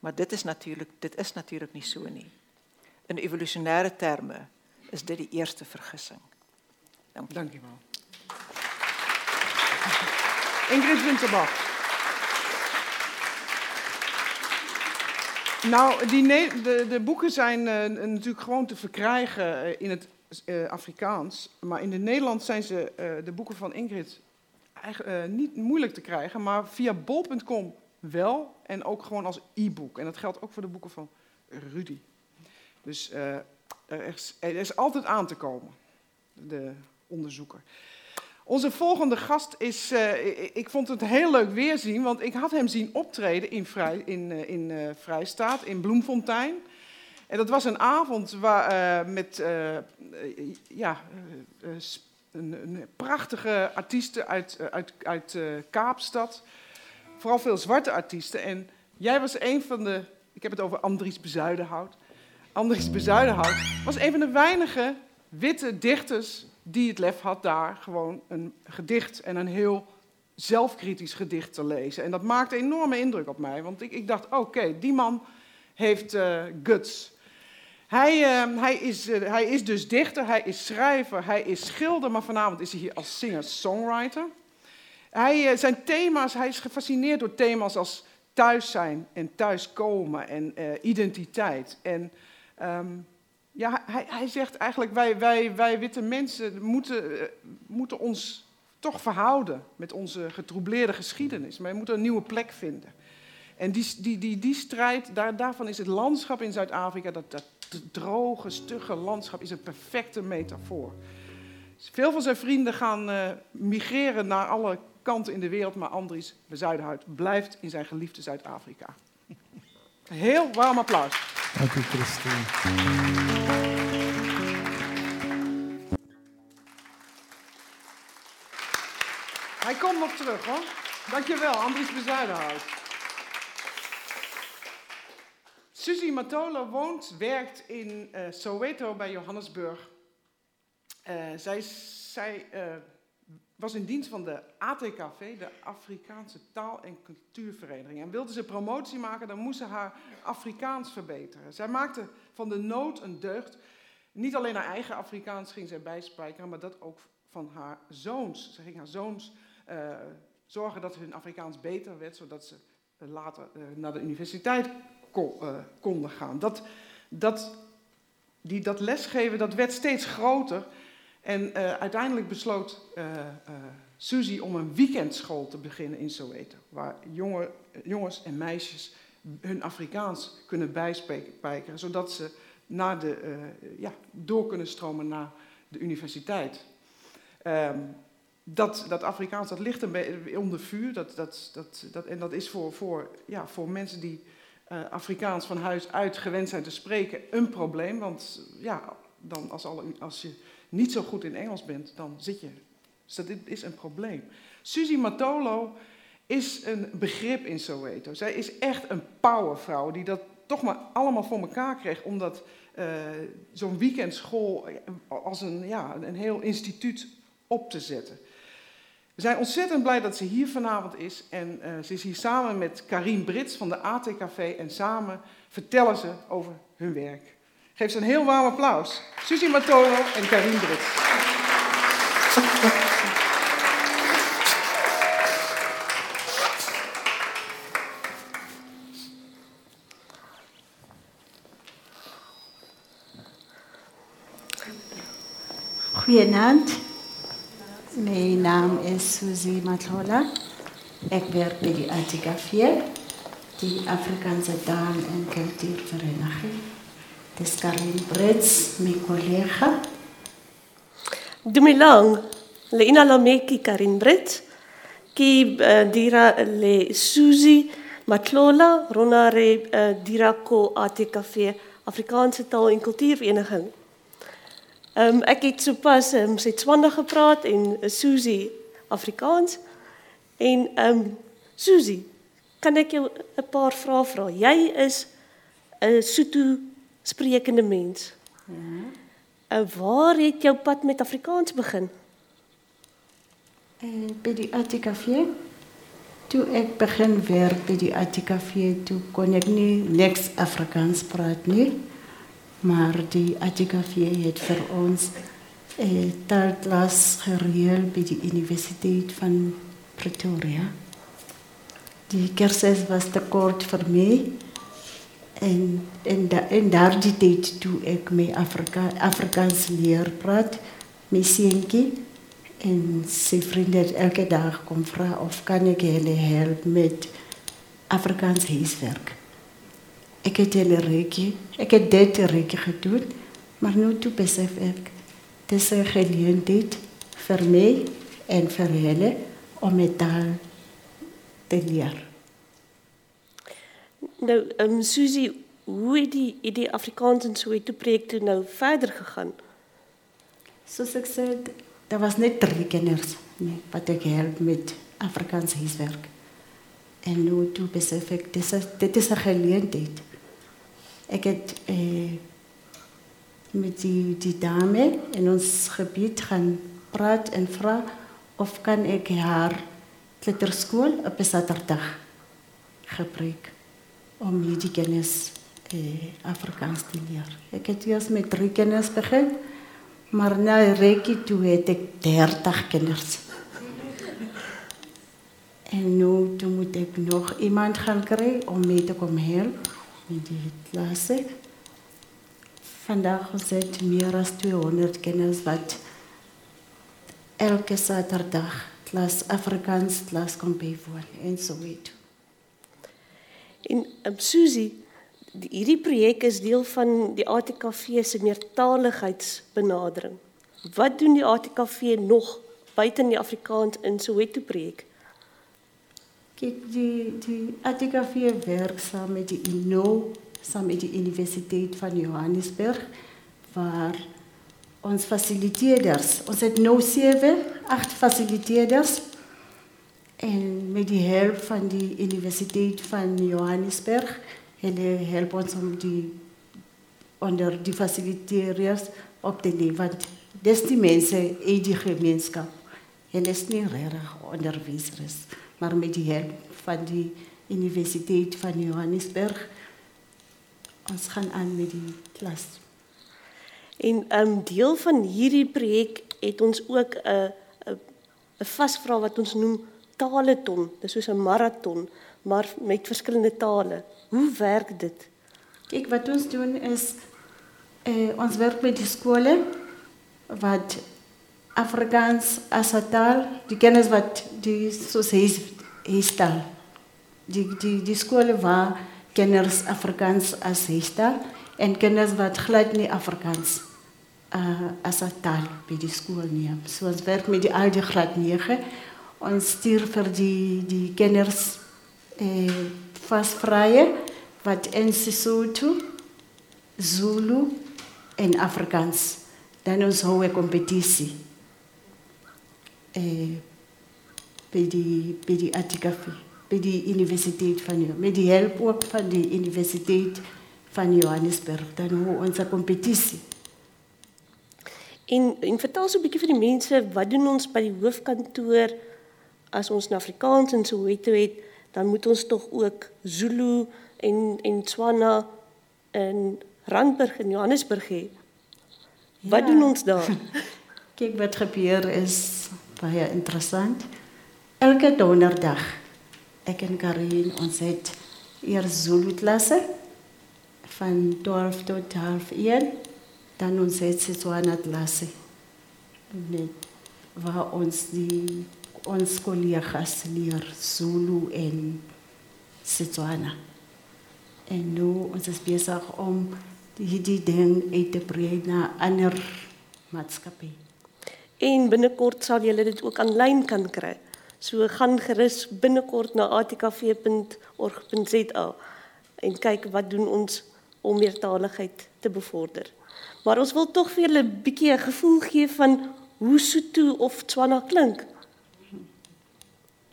maar dit is natuurlik dit is natuurlik nie so nie in evolusionêre terme is dit die eerste vergissing dankie dankie wel Ingrid Winterbach Nou, die de, de boeken zijn uh, natuurlijk gewoon te verkrijgen uh, in het uh, Afrikaans. Maar in het Nederlands zijn ze, de boeken van Ingrid niet moeilijk te krijgen. Maar via bol.com wel. En ook gewoon als e-book. En dat geldt ook voor de boeken van Rudy. Dus er is, er is altijd aan te komen, de onderzoeker. Onze volgende gast is, uh, ik vond het heel leuk weerzien, want ik had hem zien optreden in, Vrij, in, uh, in uh, Vrijstaat, in Bloemfontein. En dat was een avond waar, met ja, een, een, prachtige artiesten uit, uit, uit Kaapstad. Vooral veel zwarte artiesten. En jij was een van de, ik heb het over Andries Bezuidenhout. Andries Bezuidenhout was een van de weinige witte dichters die het lef had daar gewoon een gedicht en een heel zelfkritisch gedicht te lezen. En dat maakte enorme indruk op mij, want ik, ik dacht, oké, die man heeft uh, guts. Hij, uh, hij, is, uh, hij is dus dichter, hij is schrijver, hij is schilder, maar vanavond is hij hier als singer-songwriter. Hij, zijn thema's, hij is gefascineerd door thema's als thuis zijn en thuiskomen en identiteit. En um, ja, hij, hij zegt eigenlijk, wij, wij, wij witte mensen moeten, eh, moeten ons toch verhouden met onze getroubleerde geschiedenis. Maar we moeten een nieuwe plek vinden. En die, die, die, die strijd, daar, daarvan is het landschap in Zuid-Afrika, dat, dat droge, stugge landschap, is een perfecte metafoor. Veel van zijn vrienden gaan migreren naar alle kanten in de wereld, maar Andries Bezuidenhout blijft in zijn geliefde Zuid-Afrika. Heel warm applaus. Dank u, Christine. Hij komt nog terug hoor. Dankjewel, Andries Bezuidenhout. Suzy Matola woont, werkt in uh, Soweto bij Johannesburg. Uh, zij zij uh, was in dienst van de ATKV, de Afrikaanse Taal- en Cultuurvereniging. En wilde ze promotie maken, dan moest ze haar Afrikaans verbeteren. Zij maakte van de nood een deugd. Niet alleen haar eigen Afrikaans ging zij bijspijkeren, maar dat ook van haar zoons. Ze ging haar zoons uh, zorgen dat hun Afrikaans beter werd, zodat ze later uh, naar de universiteit uh, konden gaan. Dat, dat, die, dat lesgeven dat werd steeds groter. En uh, uiteindelijk besloot uh, Suzy om een weekendschool te beginnen in Soweto. Waar jonge, jongens en meisjes hun Afrikaans kunnen bijspijkeren. Zodat ze naar de, ja, door kunnen stromen naar de universiteit. Um, dat, dat Afrikaans dat ligt een onder vuur. Dat, dat, dat, en dat is voor, voor, ja, voor mensen die Afrikaans van huis uit gewend zijn te spreken een probleem. Want ja, dan als, als je niet zo goed in Engels bent, dan zit je Dus dat is een probleem. Suzy Matolo is een begrip in Soweto. Zij is echt een powervrouw die dat toch maar allemaal voor elkaar kreeg, omdat uh, zo'n weekendschool als een, ja, een heel instituut op te zetten. We zijn ontzettend blij dat ze hier vanavond is. En uh, ze is hier samen met Karin Brits van de ATKV. En samen vertellen ze over hun werk. Geef ze een heel warm applaus. Suzy Matolo en Karin Brits. Goedenavond. Mijn naam is Suzy Matlola. Ik werk bij de ATKV, die Afrikaanse taal- en cultuurvereniging. Het is Karin Brits, mijn collega. Dumilang, Leina Lameki Karin Brits, ki uh, dira le Suzy Matlola, ronare uh, dira ko ATKV, Afrikaanse taal- en cultuurvereniging. Um, ek het sopas um, Setswana gepraat en uh, Susie Afrikaans. En ehm um, Susie, kan ek jou 'n paar vrae vra? Jy is 'n Sotho sprekende mens. Ja. Uh, waar het jou pad met Afrikaans begin? Eh uh, by die ATKV. Toe ek begin werk by die ATKV, toe kon ek nie niks Afrikaans praat nie. Maar die ATKV heeft voor ons eh, taalklas gereeld bij de Universiteit van Pretoria. Die cursus was te kort voor mij. En, en, en daar die toen ik met Afrika, Afrikaans leer praat, met. En zijn vrienden elke dag komen vragen of kan ik jullie helpen met Afrikaans huiswerk. Ik heb hele reekje, ik heb dit reekje gedaan, maar nu toe besef ik, het is een gelegenheid voor mij en voor jullie om het taal te leren. Nou, um, Suzy, hoe het die, het die Afrikaans en Soweto project nou verder gegaan? Zoals ik zei, er was net drie kinders nee, wat ik help met Afrikaans huiswerk. En nu toe besef ik, dit is, dit is een gelegenheid. Ik heb eh, met die, die dame in ons gebied gaan praten en vragen of kan ik haar kleuterschool op een zaterdag gebruiken om die kennis eh, Afrikaans te leren. Ik heb eerst met drie kennis begin, maar na reiki toe heb ik dertig kennis. En nu moet ik nog iemand gaan krijgen om mee te komen helpen met die klasse. Vandaag gezet meer dan 200 kennis wat elke zaterdag klas Afrikaans klas bijwonen en zo weet. En um, Suzy, die, hierdie projek is deel van die ATKV se meertaligheidsbenadering. Wat doen die ATKV nog buiten die Afrikaans in Soweto projek? Kijk, die, die ATKV werkt samen met de INO, samen met de Universiteit van Johannesburg, waar ons faciliteerders, ons het nu zeven, acht faciliteerders, en met die hulp van de Universiteit van Johannesburg, hulle help ons om die onder die faciliteerders op te nemen, want dis die mensen in die gemeenschap. Hulle is niet erg onderwijzers maar met die hulp van die Universiteit van Johannesburg. Ons gaan aan met die klas. En um, deel van hierdie projek het ons ook 'n 'n 'n vasvra wat ons noem taleton. Dis soos 'n maraton, maar met verskillende tale. Hoe werk dit? Kyk, wat ons doen is eh ons werk met die skole wat Afrikaans as taal, die kennis wat die soos hy heestaal. Die die die skole waar kinders Afrikaans as heestaal en kinders wat glad nie Afrikaans uh, as taal by die skool neem. So ons werk met die al die graad 9. Ons stuur vir die die kinders eh vasvrye wat in Sesotho, Zulu en Afrikaans dan ons hou 'n kompetisie eh, bij, die, bij die Atikafi, bij die universiteit van jou. Met die help ook van die universiteit van Johannesburg. Dan hoe onze competitie. En en vertel so 'n bietjie vir die mense wat doen ons by die hoofkantoor as ons in Afrikaans en Soweto het, dan moet ons tog ook Zulu en en Tswana in Randburg en Johannesburg hê. Wat Ja. doen ons daar? Kijk, wat gebeur is baie interessant. Elke donderdag, ek en Karin, ons het eers Zulu klasse van 12 tot half 1, dan ons het Setswana klasse. Net waar ons die ons collega's leer Zulu en Setswana. En nu ons is besig om die, die ding uit te brei na ander maatskappye. En binnekort sal julle dit ook aanlyn kan kry. So gaan gerus binnekort na atkv.org.za en kyk wat doen ons om meertaligheid te bevorder. Maar ons wil tog vir julle 'n bietjie 'n gevoel gee van hoe Sotho of Tswana klink.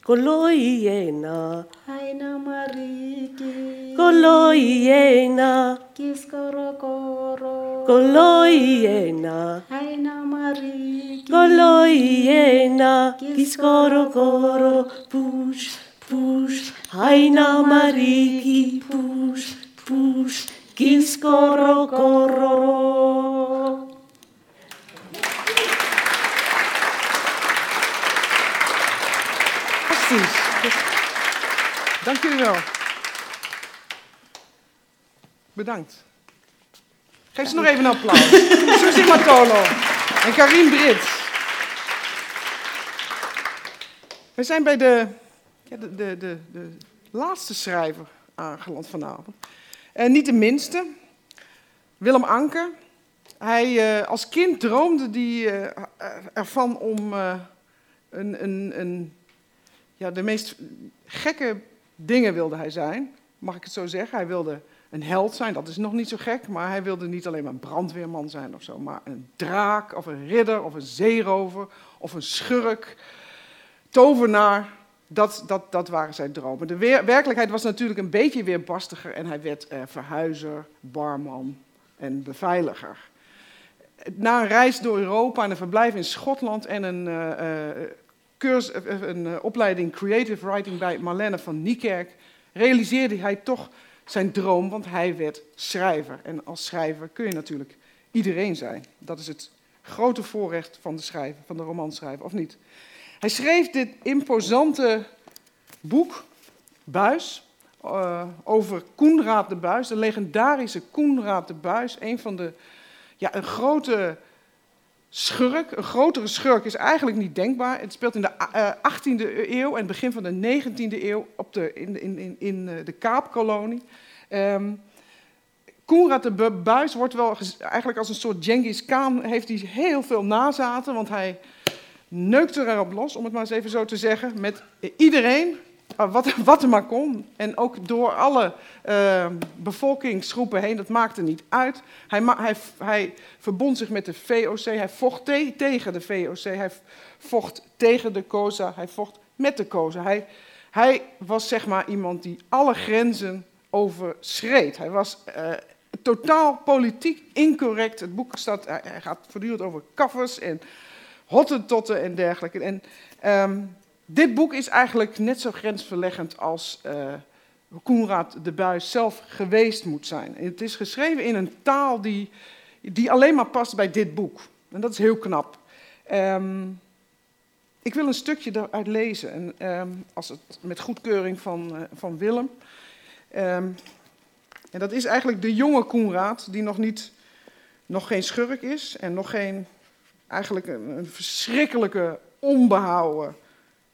Κολοϊένα, Αϊνα Μαρίκη, Κολοϊένα, Κισκοροκόρο, Κολοϊένα, Αϊνα Μαρίκη, Κολοϊένα, Κισκοροκόρο, Πους, Πους, Αϊνα Μαρίκη, Πους, Πους, Κισκοροκόρο. Dank jullie wel. Bedankt. Geef ze nog even een applaus. Susie Matolo en Karin Brits. We zijn bij de, de, de, de, laatste schrijver aangeland vanavond. En niet de minste, Willem Anker. Hij, eh, als kind droomde hij eh, ervan om eh, een, een, een ja, de meest gekke dingen wilde hij zijn, mag ik het zo zeggen. Hij wilde een held zijn, dat is nog niet zo gek, maar hij wilde niet alleen maar een brandweerman zijn of zo, maar een draak of een ridder of een zeerover of een schurk, tovenaar. Dat, dat, dat waren zijn dromen. De werkelijkheid was natuurlijk een beetje weerbarstiger en hij werd eh, verhuizer, barman en beveiliger. Na een reis door Europa en een verblijf in Schotland en een eh, eh, cursus, eh, een eh, opleiding Creative Writing bij Marlene van Niekerk, realiseerde hij toch zijn droom, want hij werd schrijver. En als schrijver kun je natuurlijk iedereen zijn. Dat is het grote voorrecht van de schrijver, van de romanschrijver, of niet? Hij schreef dit imposante boek, Buis, eh, over Koenraad de Buis, de legendarische Koenraad de Buis, een van de, ja, een grote schurk, een grotere schurk is eigenlijk niet denkbaar. Het speelt in de eh, 18e eeuw en het begin van de 19e eeuw op de, in, in, in, eh, de Kaapkolonie. Ehm Koenraad de Bu- Buis wordt wel eigenlijk als een soort Genghis Khan, heeft hij heel veel nazaten, want hij neukt erop los, om het maar eens even zo te zeggen, met iedereen, eh, wat, wat er maar kon. En ook door alle eh, bevolkingsgroepen heen, dat maakte niet uit. Hij, hij, hij verbond zich met de VOC, hij vocht te- tegen de VOC, hij vocht tegen de COSA, hij vocht met de COSA. Hij, hij was zeg maar iemand die alle grenzen overschreed. Hij was eh, totaal politiek incorrect. Het boek staat, hij, hij gaat voortdurend over kaffers en hottentotten en dergelijke. En ehm, dit boek is eigenlijk net zo grensverleggend als eh Koenraad de Buis zelf geweest moet zijn. Het is geschreven in een taal die, die alleen maar past bij dit boek. En dat is heel knap. Ehm, ik wil een stukje eruit lezen, en, ehm, als het, met goedkeuring van, eh, van Willem. Ehm, en dat is eigenlijk de jonge Koenraad, die nog, niet, nog geen schurk is en nog geen eigenlijk een, een verschrikkelijke, onbehouden,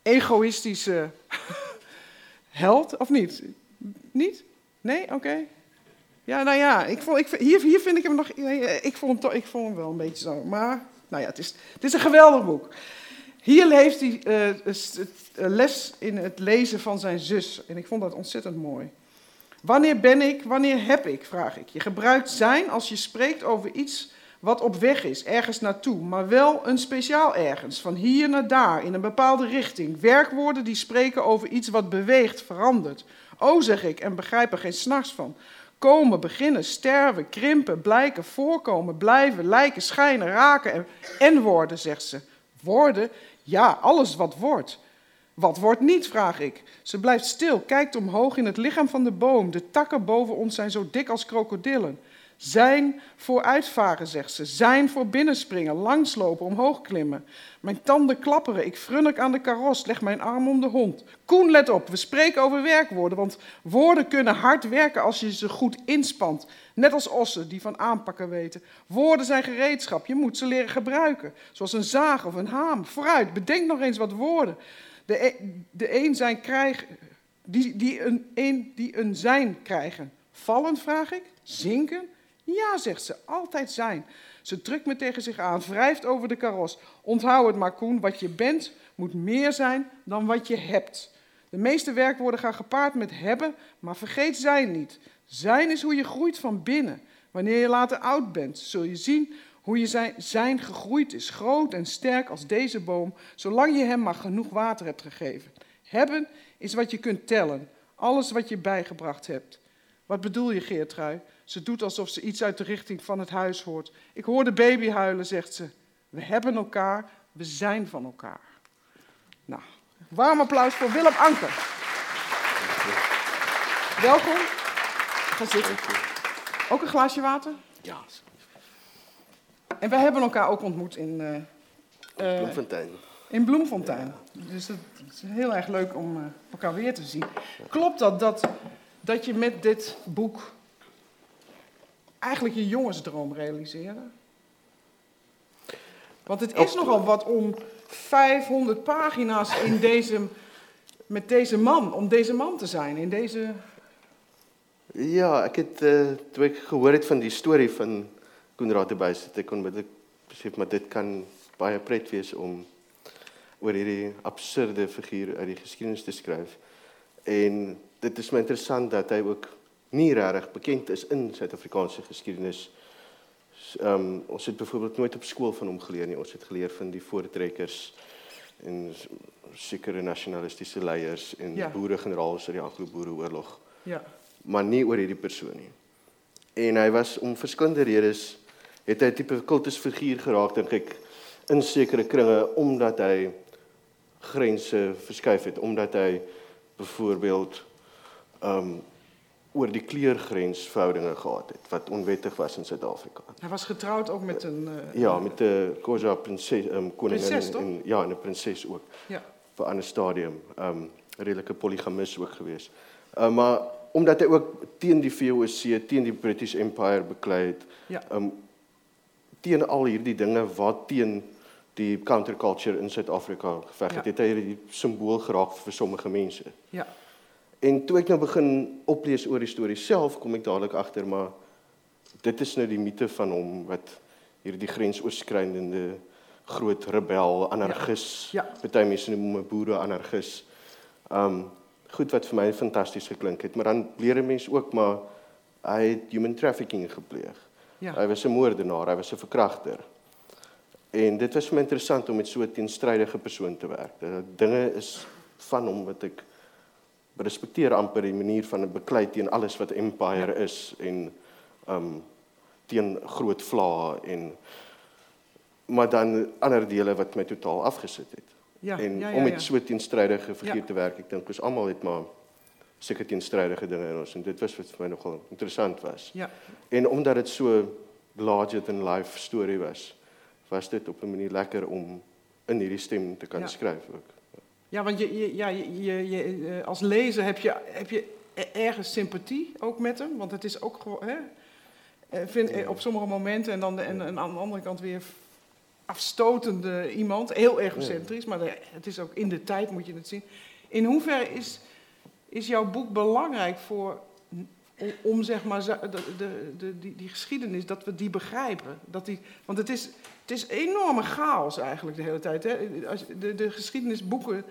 egoïstische held, of niet? Niet? Nee? Oké. Ja, nou ja, ik vond, ik, hier, hier vind ik hem nog. Ik vond, hem ik vond hem wel een beetje zo. Maar, nou ja, het is, het is een geweldig boek. Hier heeft hij eh, eh, les in het lezen van zijn zus. En ik vond dat ontzettend mooi. Wanneer ben ik, wanneer heb ik, vraag ik. Je gebruikt zijn als je spreekt over iets wat op weg is, ergens naartoe, maar wel een speciaal ergens, van hier naar daar, in een bepaalde richting. Werkwoorden die spreken over iets wat beweegt, verandert. O, zeg ik, en begrijp er geen s'nachts van. Komen, beginnen, sterven, krimpen, blijken, voorkomen, blijven, lijken, schijnen, raken en, en worden, zegt ze. Worden? Ja, alles wat wordt. Wat wordt niet, vraag ik. Ze blijft stil, kijkt omhoog in het lichaam van de boom. De takken boven ons zijn zo dik als krokodillen. Zijn voor uitvaren, zegt ze. Zijn voor binnenspringen, langslopen, omhoog klimmen. Mijn tanden klapperen, ik frunnik aan de karos, leg mijn arm om de hond. Koen, let op, we spreken over werkwoorden, want woorden kunnen hard werken als je ze goed inspant. Net als ossen die van aanpakken weten. Woorden zijn gereedschap, je moet ze leren gebruiken. Zoals een zaag of een haam. Vooruit, bedenk nog eens wat woorden. De, e- de een zijn krijgen, die, die, een, een, die een zijn krijgen. Vallen, vraag ik? Zinken? Ja, zegt ze, altijd zijn. Ze drukt me tegen zich aan, wrijft over de karos. Onthoud het maar, Koen, wat je bent moet meer zijn dan wat je hebt. De meeste werkwoorden gaan gepaard met hebben, maar vergeet zijn niet. Zijn is hoe je groeit van binnen. Wanneer je later oud bent, zul je zien hoe je zijn, zijn gegroeid is, groot en sterk als deze boom, zolang je hem maar genoeg water hebt gegeven. Hebben is wat je kunt tellen, alles wat je bijgebracht hebt. Wat bedoel je, Geertrui? Ze doet alsof ze iets uit de richting van het huis hoort. Ik hoor de baby huilen, zegt ze. We hebben elkaar, we zijn van elkaar. Nou, warm applaus voor Willem Anker. Welkom. Ga zitten. Ook een glaasje water? Ja, En wij hebben elkaar ook ontmoet in, eh, Bloemfontein. in Bloemfontein. Dus het is heel erg leuk om eh, elkaar weer te zien. Klopt dat, dat dat je met dit boek eigenlijk je jongensdroom realiseerde? Want het is nogal wat om 500 pagina's in deze, met deze man, om deze man te zijn, in deze... Ja, ek het uh, toe ek gehoor het van die storie van Koenraad Buys, het ek onmiddellik besef maar dit kan baie pret wees om oor hierdie absurde figuur uit die geskiedenis te skryf. En dit is my interessant dat hy ook nie regtig bekend is in Suid-Afrikaanse geskiedenis. Ehm um, ons het byvoorbeeld nooit op skool van hom geleer nie. Ons het geleer van die voortrekkers en sekere nasionalistiese leiers en Ja. boere-generaals uit die Anglo-Boereoorlog, Ja, maar nie oor hierdie persoon nie. En hy was om verskillende redes het hy 'n tipe kultusfiguur geraak dink ek in sekere kringe omdat hy grense verskuif het, omdat hy byvoorbeeld um, oor die kleurgrens verhoudinge gehad het wat onwettig was in Suid-Afrika. hij was getrouwd ook met een... eh, Ja, met 'n Khoza prinses ehm um, koningin Prinses, en, ja, en 'n prinses ook ja. vir ander stadium, um, redelike poligamis ook geweest. Uh, maar omdat hy ook teen die VOC, teen die British Empire beklei het, Ja. um, teen al hierdie dinge wat teen die counterculture in Suid-Afrika geveg het, Ja. het hy hierdie simbool geraak vir sommige mense. ja. En toe ek nou begin oplees oor die storie self, kom ek dadelik agter maar dit is nou die mite van hom wat hierdie grensoorskridende groot rebel, anarchis. Ja. Party mense noem hom 'n boere anarchis. Um goed wat vir my fantasties geklink het, maar dan leer 'n mens ook maar hy het human trafficking gepleeg. Ja. Hy was 'n moordenaar, hy was 'n verkragter. En dit was vir my interessant om met so 'n teenstrydige persoon te werk. Dat dinge is van hom wat ek respekteer amper die manier van 'n beklei teen alles wat empire is en um teen groot vlae en maar dan ander dele wat my totaal afgesit het. Ja, en ja, ja, om met ja. so teenstrydige figuur Ja. te werk, ek dink ons almal het maar seker teenstrydige dinge in ons en dit was wat vir my nogal interessant was. Ja, En omdat dit so larger than life storie was, was dit op 'n manier lekker om in hierdie stem te kan Ja. skryf ook. Ja want je, je, ja, je, je, je, eh, als lezer heb je, heb je e- ergens sympathie ook met hem. Want het is ook gewoon... Hè, eh, vind, eh, op sommige momenten en dan de, en, en aan de andere kant weer afstotende iemand. Heel egocentrisch, maar de- het is ook in de tijd moet je het zien. In hoeverre is, is jouw boek belangrijk voor... Om, om zeg maar de, de, de, die, die geschiedenis, dat we die begrijpen. Dat die, want het is, het is enorme chaos eigenlijk de hele tijd. Hè? Als, je- de, de geschiedenisboeken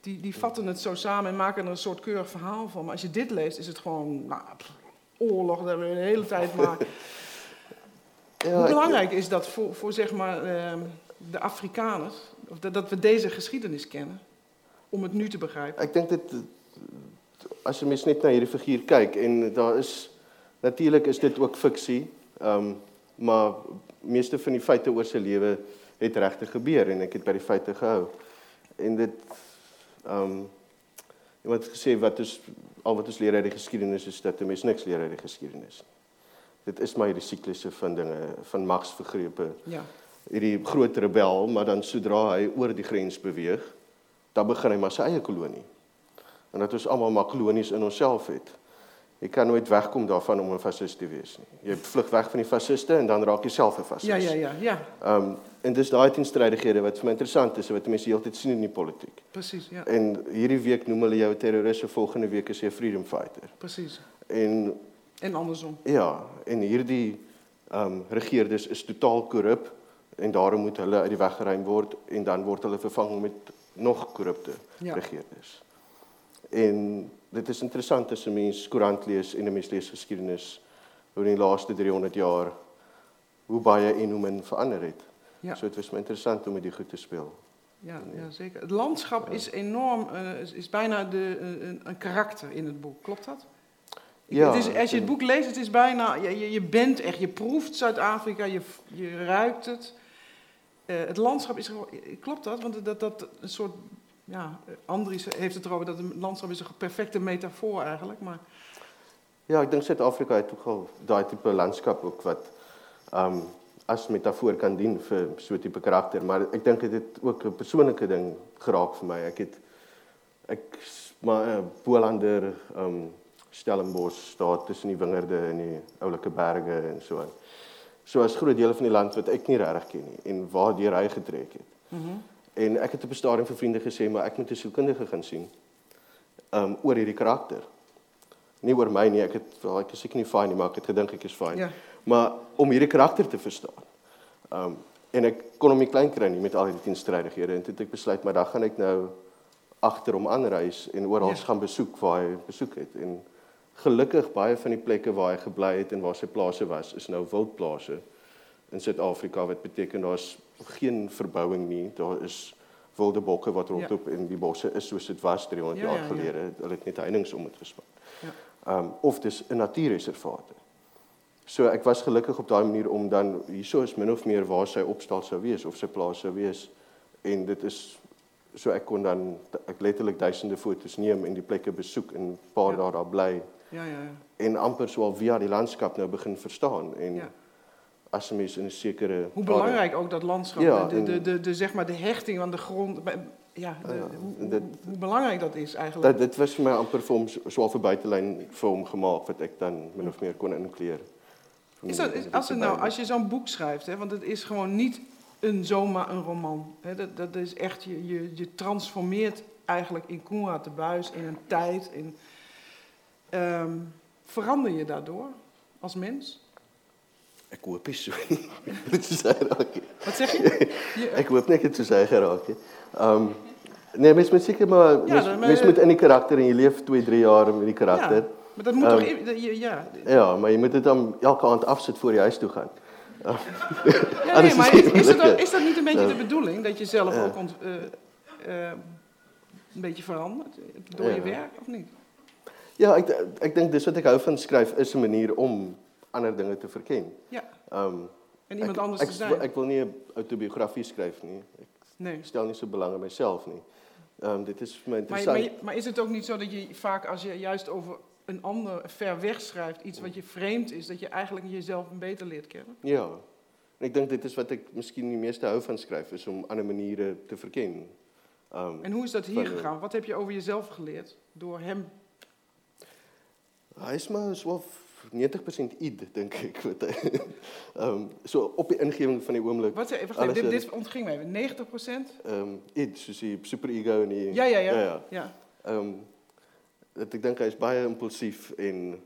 die, die vatten het zo samen en maken er een soort keurig verhaal van. Maar als je dit leest, is het gewoon nou, pff, oorlog, dat we de hele tijd maar. Hoe belangrijk is dat voor, voor zeg maar, ehm, de Afrikaners, of dat, dat we deze geschiedenis kennen, om het nu te begrijpen? Ek dink dit as jy mens net na hierdie figuur kyk en daar is natuurlik is dit ook fiksie. Ehm um, maar meeste van die feite oor sy lewe het regtig gebeur en ek het by die feite gehou. En dit ehm um, iemand het gesê wat is al wat ons leer uit die geskiedenis is dat 'n mens niks leer uit die geskiedenis nie. Dit is maar hierdie siklusse van dinge, van magsvergrepe Ja, hierdie groot rebel, maar dan sodra hy oor die grens beweeg, dan begin hy maar sy eie kolonie. En dat ons almal maar kolonies in onsself het. Jy kan nooit wegkom daarvan om 'n fasist te wees nie. Jy vlug weg van die fasiste en dan raak jy self 'n fasist. ja, ja, ja, ja, Ehm um, en dis daai teenstrydighede wat vir my interessant is wat mense heeltyd sien in die politiek. precies, ja, En hierdie week noem hulle jou 'n terroris, en volgende week is jy 'n freedom fighter. precies. En En andersom. Ja, en hierdie ehm um, regeerders is totaal korrup en daarom moet hulle uit die weg geruim word en dan word hulle vervang met nog korrupte Ja. regeerders. En dit is interessant as 'n mens koerant lees en 'n mens lees geskiedenis oor die laaste 300 jaar hoe baie en hoe min verander het. Ja. So dit was my interessant om met die goed te speel. Ja, ja, zeker. Het landschap is enorm, eh, is, is bijna de, eh, een, een karakter in het boek. Klopt dat? Ik- Ja, het is, als je het boek leest, het is bijna, je, je, je bent echt, je proeft Zuid-Afrika, je, je ruikt het. Eh, het landschap is, gewoon- klopt dat? Want dat, dat een soort, ja, eh, Andries heeft het erover dat het landschap is een perfecte metafoor eigenlijk. Maar Ja, ek dink Suid-Afrika het ook al daai tipe landskap ook wat ehm um, as metafoor kan dien vir so 'n tipe karakter, maar ek dink dit het ook 'n persoonlike ding geraak vir my. Ek het s- maar 'n Bolander ehm um, Stellenbosch staat tussen die wingerde en die oulike berge en so aan. So as groot dele van die land wat ek nie regtig ken nie en waardeur hy getrek het. En ek het op 'n stadium vir vriende gesê, maar ek moet 'n sielkundige gaan sien. Um, oor hierdie karakter nie oor my nie. Ek het wel ek is seker nie fyn nie, maar ek het gedink ek is fyn. Ja. Maar om hierdie karakter te verstaan. Um, en ek kon hom nie klein kry nie met al die teenstrydighede en toe het ek besluit maar dan gaan ek nou agter hom aanreis en oral Ja. gaan besoek waar hy besoek het en gelukkig baie van die plekke waar hy gebly het en waar sy plase was is nou wildplase in Suid-Afrika wat beteken daar's geen verbouing nie. Daar is wilde bokke wat rondloop en die bosse is soos dit was 300 Ja, jaar ja, ja. gelede. Hulle het net heininge om dit gespan. Ja. Um of dis 'n natuurreservaat. So ek was gelukkig op daai manier om dan hierso is min of meer waar sy opstal sou wees of sy plaas sou wees en dit is so ek kon dan ek letterlik duisende foto's neem en die plekke besoek en 'n paar Ja. dae daar bly ja, ja, ja. en amper so al via die landskap nou begin verstaan en Ja. As 'n mens in 'n sekere Hoe belangrijk ook dat landschap, Ja, de, de, de, de, zeg maar de hechting van de grond, ja, de- Ja, hoe, belangrijk dat is eigenlijk. dat dit was vir my amper vir hom so- so al vir buitelyn vir hom gemaak wat ek dan min of meer kon inkleer. Is dat, is, als, het nou, als je zo'n boek schrijft, hè, want het is gewoon niet een, zomaar een roman. Hè, dat, dat is echt, je, je, je transformeert eigenlijk in Koenraad de Buis in een tijd. In, ehm, verander je daardoor als mens? Ek hoop nie so. Dit is hy raak. nie. Wat zeg je? je Ek hoop net dit so geraak het. Um nee, mens moet seker maar mens, mens moet in die karakter en jy leef 2, 3 jaar met die karakter. ja, maar dat moet Ehm, toch... dat je- Ja, Ja, maar jy moet dit dan elke aand afsit voor jy huis toe gaan. Ja, nee, maar het is, is, het ook- is dat niet een beetje de bedoeling? Dat je zelf ook ont, eh, eh, een beetje verandert door je werk, of niet? Ja, ek ek dink dis wat ek hou van skryf is 'n manier om ander dinge te verken. Ja, Um en iemand anders te zijn. Ek wil nie 'n autobiografie nie. Ek nee. stel nie so belang in nie. Um dit is my Maar, interessant. maar, maar is het ook niet zo dat je vaak als je juist over een ander ver weg schrijft, iets wat je vreemd is, dat je eigenlijk jezelf beter leert kennen? Ja. En ek dink dit is wat ek miskien die meeste hou van skryf is om ander maniere te verken. Um En hoe is dat hier Van, gegaan? Wat heb je over jezelf geleerd door hem? hy is maar of 90% id dink ek wat hy. um so op die ingewing van die oomblik. Wat, Alles dit, in- dit ontging even. 90 procent? Um id soos die superego en die Ja, ja, ja. ja, ja. ja. Ehm dat ek dink hy is baie impulsief en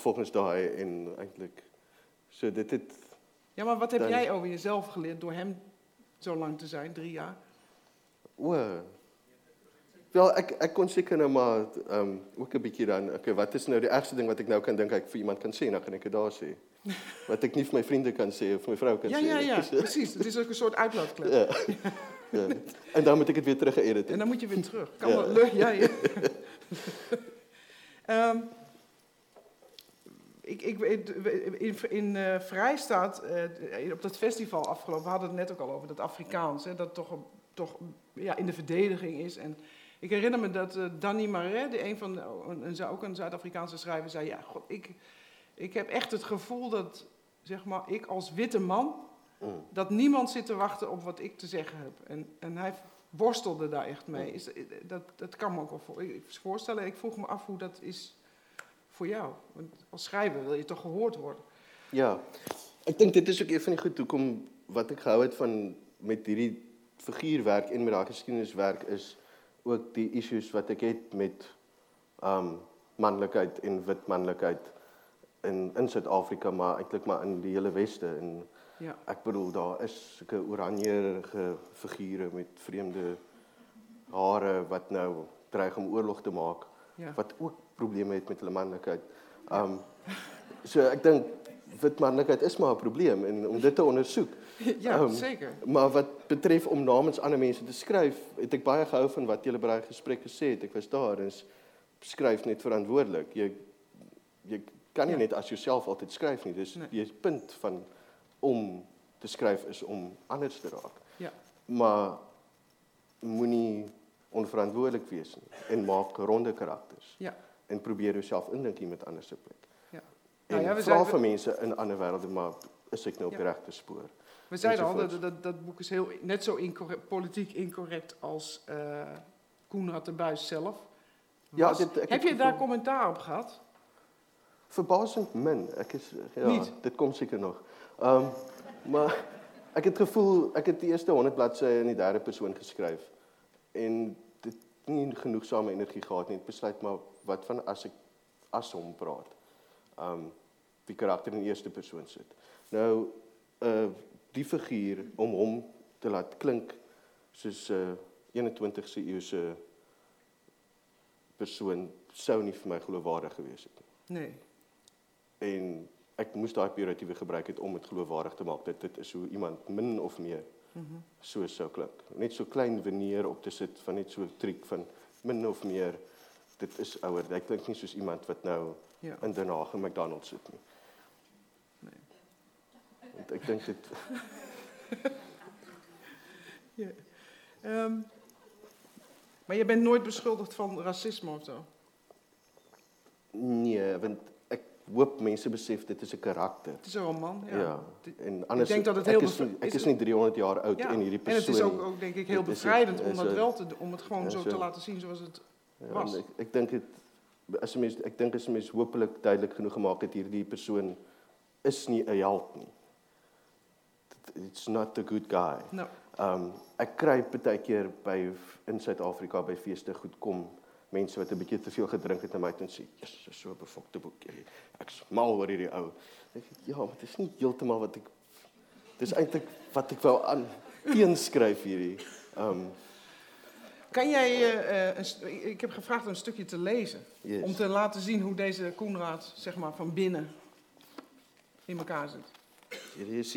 volgens daai en eintlik so dit het Ja, maar wat heb Dan- jij over jezelf geleerd door hem zo lang te zijn, drie jaar? o Wel ek ek kon seker nou maar ehm um, ook 'n bietjie dan okay, wat is nou die ergste ding wat ek nou kan dink ek vir iemand kan sê, dan kan ek dit daar sê. Wat ek nie vir my vriende kan sê of my vrou kan Ja, sê. ja, ja, precies. Het is ook een soort uitlaatklep. ja. ja. En dan moet ek dit weer terug geëdit En het. dan moet je weer terug. Kan Ja. ja, ja. Ehm, ik, ik, in in eh, Vrijstaat, eh, op dat festival afgelopen, we hadden het net ook al over dat Afrikaans, hè, dat toch, toch ja, in de verdediging is. En ik herinner me dat eh, Danny Marais, die een van de, een, ook een Zuid-Afrikaanse schrijver, zei: Ja, god, ik, ik heb echt het gevoel dat, zeg maar, ik als witte man Mm. dat niemand zit te wachten op wat ik te zeggen heb. En, en hij worstelde daar echt mee. Is, dat, dat kan me ook wel voor, ik- voorstellen. Ik vroeg me af hoe dat is voor jou. Want als schrijver wil je toch gehoord worden. Ja. Ek dink dit is ook een van die goed hoekom wat ek gehou het van met hierdie figuurwerk en met daai geskiedeniswerk is ook die issues wat ek het met um manlikheid en wit manlikheid in in Suid-Afrika maar eintlik maar in die hele weste en Ja. ek bedoel daar is sulke oranjerige figure met vreemde hare wat nou dreig om oorlog te maak Ja. wat ook probleme het met hulle manlikheid. Um so ek dink wit manlikheid is maar 'n probleem en om dit te ondersoek. Ja, Ehm, zeker. Maar wat betref om namens ander mense te skryf, het ek baie gehou van wat julle by daai gesprek gesê het. Ek was daar en skryf net verantwoordelik. Jy jy kan nie Ja. net as jouself altyd skryf nie. Dis Nee. jy punt van om te skryf is om anders te raak. Ja. Maar moenie onverantwoordelik wees nie en maak ronde karakters Ja. en probeer jouself indink hier met ander se plek. Ja. En Nou ja, vra vir mense in ander wêrelde maar is ek nou op Ja. spoor? We zeiden al, dat, dat, dat boek is heel, net zo incorrect, politiek incorrect als eh Koenraad de Buis zelf. Ja, dit- heb het je daar commentaar op gehad? Verbasend min. Ek is ja, Niet? dit kom seker nog. Ehm um, maar ek het gevoel ek het die eerste 100 bladsye in die derde persoon geskryf en dit nie genoegsame energie gehad nie. Ek besluit maar wat van as ek as hom praat. Ehm um, die karakter in die eerste persoon sit. Nou uh die figuur om hom te laat klink soos 'n uh, 21ste eeuse persoon sou nie vir my geloofwaardig gewees het nie Nee. en ek moes daai pejoratiewe gebruik het om dit geloofwaardig te maak dat dit is hoe iemand min of meer so sou klink. Net so klein veneer op te sit van net so 'n triek van min of meer dit is ouer. Hy klink nie soos iemand wat nou Ja. in Den Haag in McDonald's sit nie. Ek dink dit Ja. Ehm, maar je bent nooit beschuldigd van racisme of zo? nee, want ek hoop mense besef dit is 'n karakter. Het is een roman. Ja. Ja. En anders denk dat het heel is, ek is is het- nie 300 jaar oud Ja, en hierdie En persoon. het is ook, ook denk ik heel is- bevrijdend om is dat een- wel te om het gewoon ja, zo te laten zien zoals het was. ek dink dit as 'n mens ek dink as mens hopelik duidelik genoeg gemaak het hierdie persoon is nie 'n held nie. It's not a good guy. Nou, Um ek kry baie keer by in Suid-Afrika by feeste goed kom mense wat 'n bietjie te veel gedrink het en my toe sê, "Jesus, so 'n befokte boek. Ek's mal oor hierdie ou." Ek sê, "Ja, maar dit is nie heeltemal wat ek Dis eintlik wat ek wou aan teenskryf hierdie. Um kan jij, eh, eh, een ik heb gevraagd een stukje te lezen. Yes. Om te laten zien hoe deze Koenraad, zeg maar, van binnen in elkaar zit. Hierdie is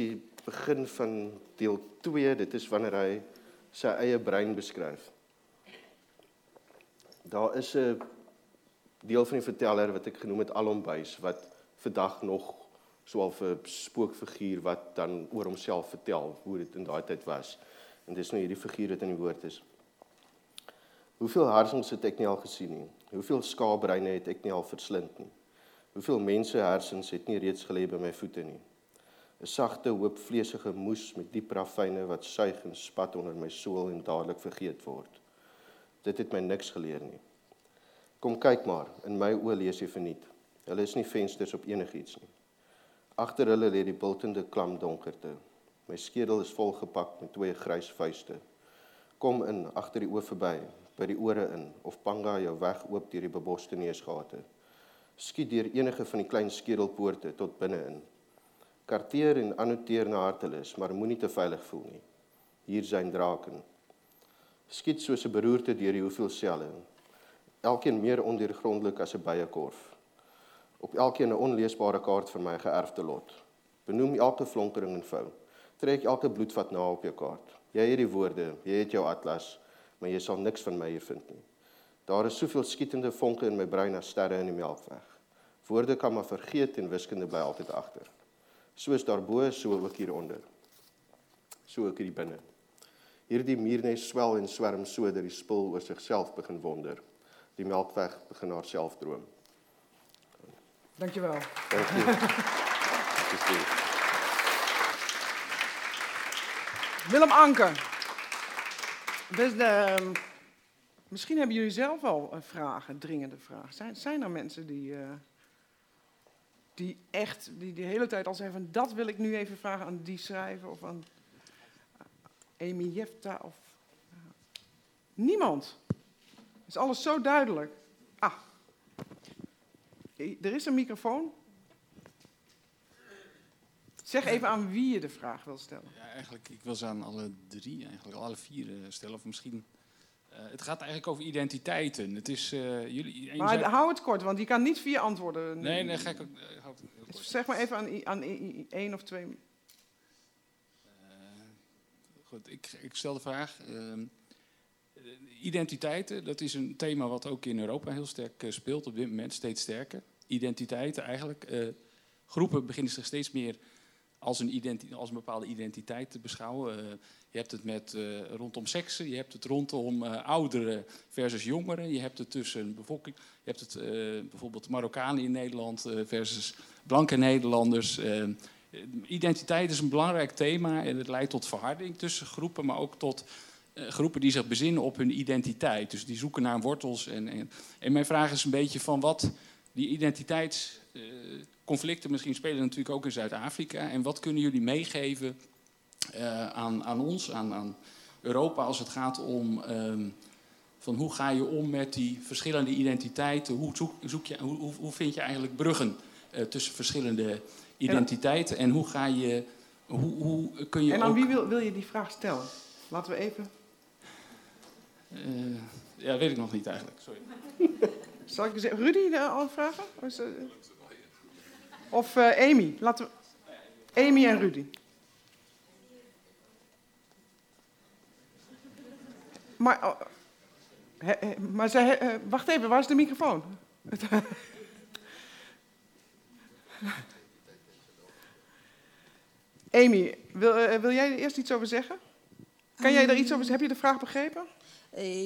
begin van deel 2. Dit is wanneer hy sy eie brein beskryf. Daar is 'n deel van die verteller wat ek genoem het Alombuis wat vandag nog soal 'n spookfiguur wat dan oor homself vertel hoe dit in daai tyd was. En dis nou hierdie figuur wat in die woord is. Hoeveel hersens het ek nie al gesien nie? Hoeveel skaapbreine het ek nie al verslind nie? Hoeveel mense hersens het nie reeds gelê by my voete nie? 'n sagte hoop vleesige moes met diep rafyne wat suig en spat onder my soul en dadelik vergeet word. Dit het my niks geleer nie. Kom kyk maar, in my oë lees jy verniet. Hulle is nie vensters op enigiets nie. Agter hulle lê die bultende klam donkerte. My skedel is volgepak met twee grys vuiste. Kom in agter die oë verby, by die ore in of panga jou weg oop deur die beboste neusgate. Skiet deur enige van die klein skedelpoorte tot binne in. Karteer en annoteer na hartelus, maar moenie te veilig voel nie. Hier zijn draken. skiet soos 'n beroerte deur die hoeveel selle. Elkeen meer ondeurgrondelik as 'n byekorf. Op elkeen 'n onleesbare kaart van my geërfde lot. Benoem elke flonkering en vou. Trek elke bloedvat na op jou kaart. Jy het die woorde, jy het jou atlas, maar jy sal niks van my hier vind nie. Daar is soveel skietende vonke in my brein as sterre in die melkweg. Woorde kan maar vergeet en wiskunde bly altyd agter. Soos daarbo, so ook hieronder. So ook hier binne. Hierdie muurnes swel en swerm so dat die spul oor sigself begin wonder. Die melkweg begin haarself droom. Dankjewel. Dankie. Dankie. Willem Anker. Dus de, misschien hebben jullie zelf al eh, vragen, dringende vragen. Zijn, zijn er mensen die, uh, die echt die de hele tijd al zeggen van dat wil ik nu even vragen aan die schrijver of aan Amy Jefta of uh, niemand. Is alles zo duidelijk? Ah, er is een microfoon. Zeg even aan wie je de vraag wil stellen. Ja, eigenlijk, ik wil ze aan alle drie, eigenlijk alle vier uh, stellen. Of misschien. Uh, het gaat eigenlijk over identiteiten. Het is, uh, jullie, maar hou het kort, want je kan niet vier antwoorden. Nee, nee, ga ik ook. Houd het zeg maar even aan, aan één of twee. goed, ik, ik stel de vraag. Ehm, identiteiten, dat is een thema wat ook in Europa heel sterk speelt op dit moment, steeds sterker. Identiteiten eigenlijk. groepen beginnen zich steeds meer als een, als een bepaalde identiteit te beschouwen. Uh, je hebt het met, uh, rondom seksen, je hebt het rondom uh, ouderen versus jongeren. Je hebt het tussen bevolking, je hebt het bijvoorbeeld Marokkanen in Nederland versus blanke Nederlanders. identiteit is een belangrijk thema en het leidt tot verharding tussen groepen, maar ook tot groepen die zich bezinnen op hun identiteit. Dus die zoeken naar wortels. En, en, en mijn vraag is een beetje van wat die identiteits conflicten misschien spelen natuurlijk ook in Zuid-Afrika. En wat kunnen jullie meegeven uh, aan, aan ons, aan, aan, Europa, als het gaat om um, van hoe ga je om met die verschillende identiteiten? Hoe, zoek, zoek je, hoe, hoe vind je eigenlijk bruggen uh, tussen verschillende identiteiten? En hoe ga je, hoe, hoe kun je. En aan ook... wie wil, wil je die vraag stellen? Laten we even. Uh, ja, weet ik nog niet eigenlijk. Sorry. Zal ik Rudy al vragen? Is, of uh, Amy? Laten we... Amy en Rudy. Maar, oh, he, he, maar zij, uh, wacht even, waar is de microfoon? Amy, wil, uh, wil jij er eerst iets over zeggen? Kan jij er iets over Heb je de vraag begrepen?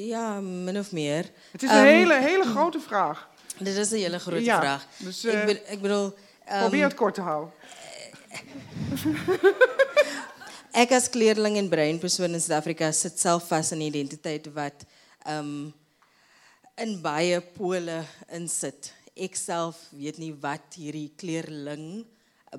Ja, min of meer. Het is een um, hele, hele grote vraag. Dit is een hele grote ja, vraag. Dus, ik, ik bedoel... Probeer het kort te houden. ek as kleerling en bruin persoon in Suid-Afrika sit self vas in identiteit wat um in baie pole insit. Ek self weet nie wat hierdie kleerling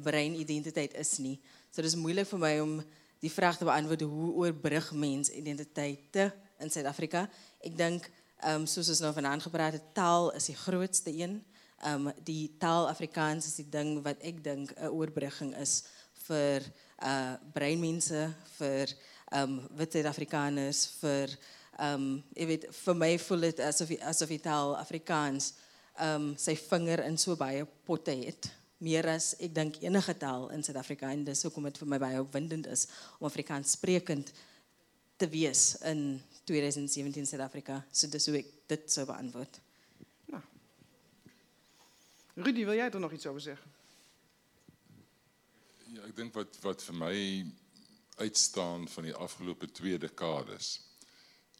brein identiteit is nie. So dis moeilik vir my om die vraag te beantwoord hoe oorbrug mens identiteite in Suid-Afrika. Ek dink um soos ons nou vanaand gepraat het, taal is die grootste een um die taal Afrikaans is die ding wat ek dink 'n oorbrugging is vir uh breinmense vir um wit Suid-Afrikaners vir um jy weet vir my voel dit asof asof die taal Afrikaans um sy vinger in so baie potte het. Meer as ek dink enige taal in Suid-Afrika en dis hoekom dit vir my baie opwindend is om Afrikaans sprekend te wees in 2017 Suid-Afrika. So dis hoe ek dit sou beantwoord Rudy, wil jij er nog iets over zeggen? Ja, ik denk wat, wat voor mij uitstaan van die afgelopen twee decades,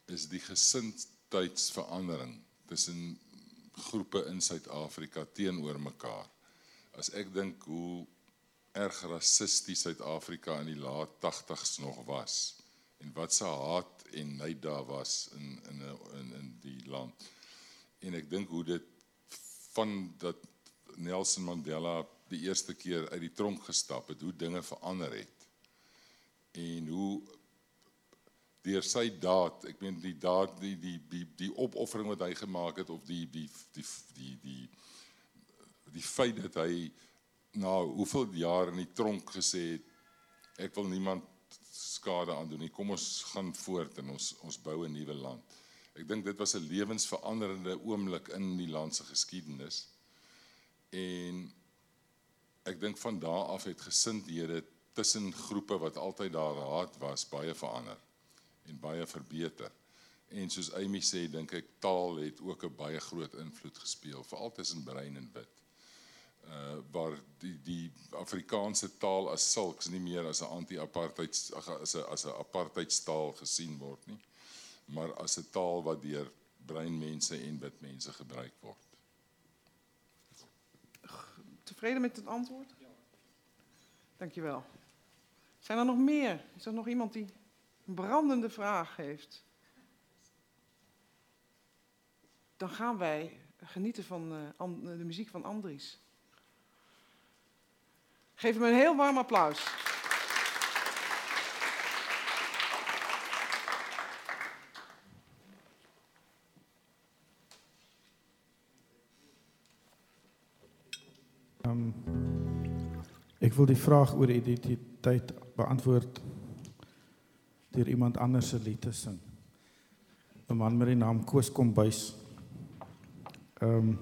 is die gezindheidsverandering tussen groepen in Zuid-Afrika teenoor elkaar. Als ik denk hoe erg racistisch Zuid-Afrika in die laat 80s nog was, en wat ze haat en neid daar was in, in, in die land. En ik denk hoe dit van dat Nelson Mandela die eerste keer uit die tronk gestap het, hoe dinge verander het. En hoe deur sy daad, ek meen die daad die die die die opoffering wat hy gemaak het of die die die die die die feit dat hy na hoeveel jaar in die tronk gesê het ek wil niemand skade aan doen nie. Kom ons gaan voort en ons ons bou 'n nuwe land. Ek dink dit was 'n lewensveranderende oomblik in die land se geskiedenis. En ek dink van daardie af het gesindhede tussen groepe wat altyd daar raad was baie verander en baie verbeter. En soos Amy sê, dink ek taal het ook 'n baie groot invloed gespeel, veral tussen brein en wit. Uh waar die die Afrikaanse taal as sulks nie meer as 'n anti-apartheid as 'n as 'n apartheidstaal gesien word nie, maar as 'n taal wat deur breinmense en wit mense gebruik word. Tevreden met het antwoord? Dankjewel. Zijn er nog meer? Is er nog iemand die een brandende vraag heeft? Dan gaan wij genieten van uh, de muziek van Andries. Geef hem een heel warm applaus. Um, ik wil die vraag over identiteit beantwoord deur iemand anders se lied te sing. 'n Man met die naam Koos Kombuis. Ehm um,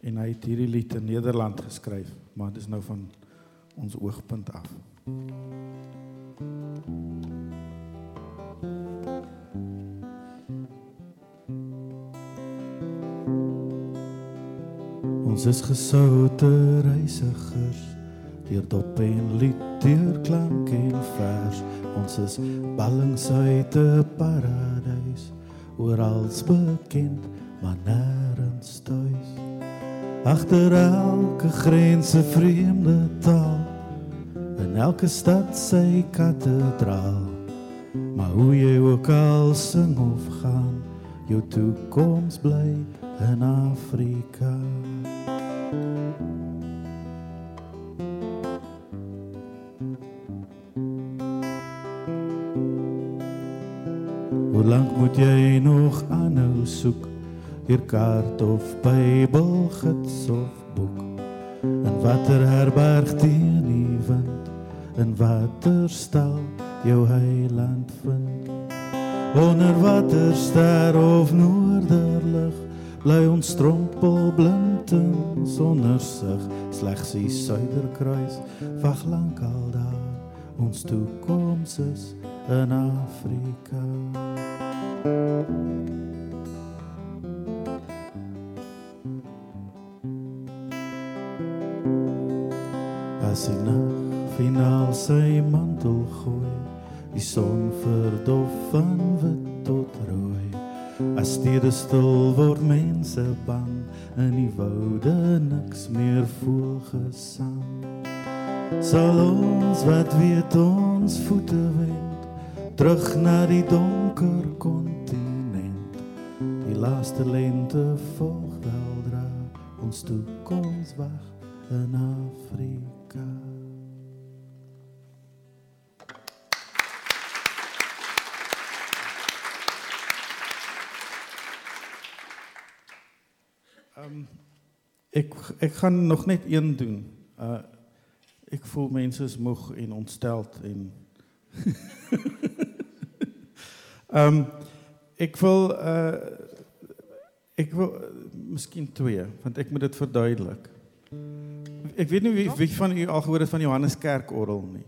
en hy het hierdie lied in Nederland geskryf, maar dit is nou van ons oogpunt af. Ons is gesoute reisigers deur dop en lied deur klank en vers. Ons is ballings uit 'n paradys orals bekend maar nêrens tuis agter elke grens 'n vreemde taal in elke stad sy kathedraal. Maar hoe jy ook al sing of gaan jou toekoms bly in Afrika lank moet jy nog aanhou soek hier kaart of Bybel gids of boek. En watter herberg teen die wind en watter stal jou heiland vind. Onder watter ster of noorderlig bly ons strompel blind en sonder sig. Slegs die suiderkruis wag lank al daar. Ons toekoms is in Afrika As die nag finaal sy mantel gooi, die son verdof van wit tot rooi. As stede stil word mense bang en die woude niks meer voel gesang. Sal ons wat weet ons voete wend terug na die donker kontinent. Die laaste lente volg weldra ons toekoms wag in Afrika. Um, ek ek gaan nog net een doen. Uh ek voel mense is moeg en ontsteld en um ek wil uh ek wil uh, miskien twee want ek moet dit verduidelik. Ek weet nie wie wie van u al gehoor het van Johannes Kerkorrel nie.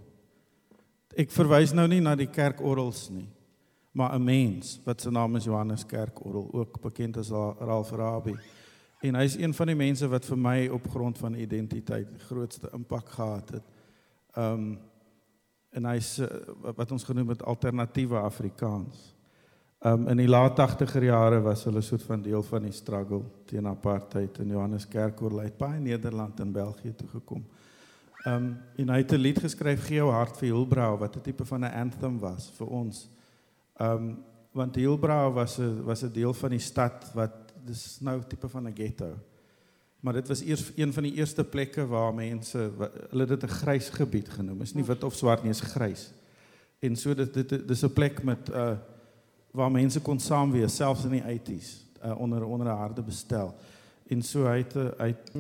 Ek verwys nou nie na die kerkorrels nie, maar 'n mens wat se naam is Johannes Kerkorrel, ook bekend as Ralph Rabie. En hy's een van die mense wat vir my op grond van identiteit die grootste impak gehad het. Um en hy's uh, wat ons genoem het alternatiewe Afrikaans. Um in die laat 80er jare was hulle soort van deel van die struggle teen apartheid in Johannes Kerkorrel uit baie Nederland en België toe gekom. Um en hy het 'n lied geskryf Gee jou hart vir Hilbrau wat 'n tipe van 'n anthem was vir ons. Um want Hilbrau was 'n was 'n deel van die stad wat dis nou tipe van 'n ghetto. Maar dit was eers een van die eerste plekke waar mense hulle dit 'n grys gebied genoem. Is nie wit of swart nie, is grys. En so dit dit dis 'n plek met uh waar mense kon saam wees selfs in die 80s uh, onder onder 'n harde bestel. En so het hy het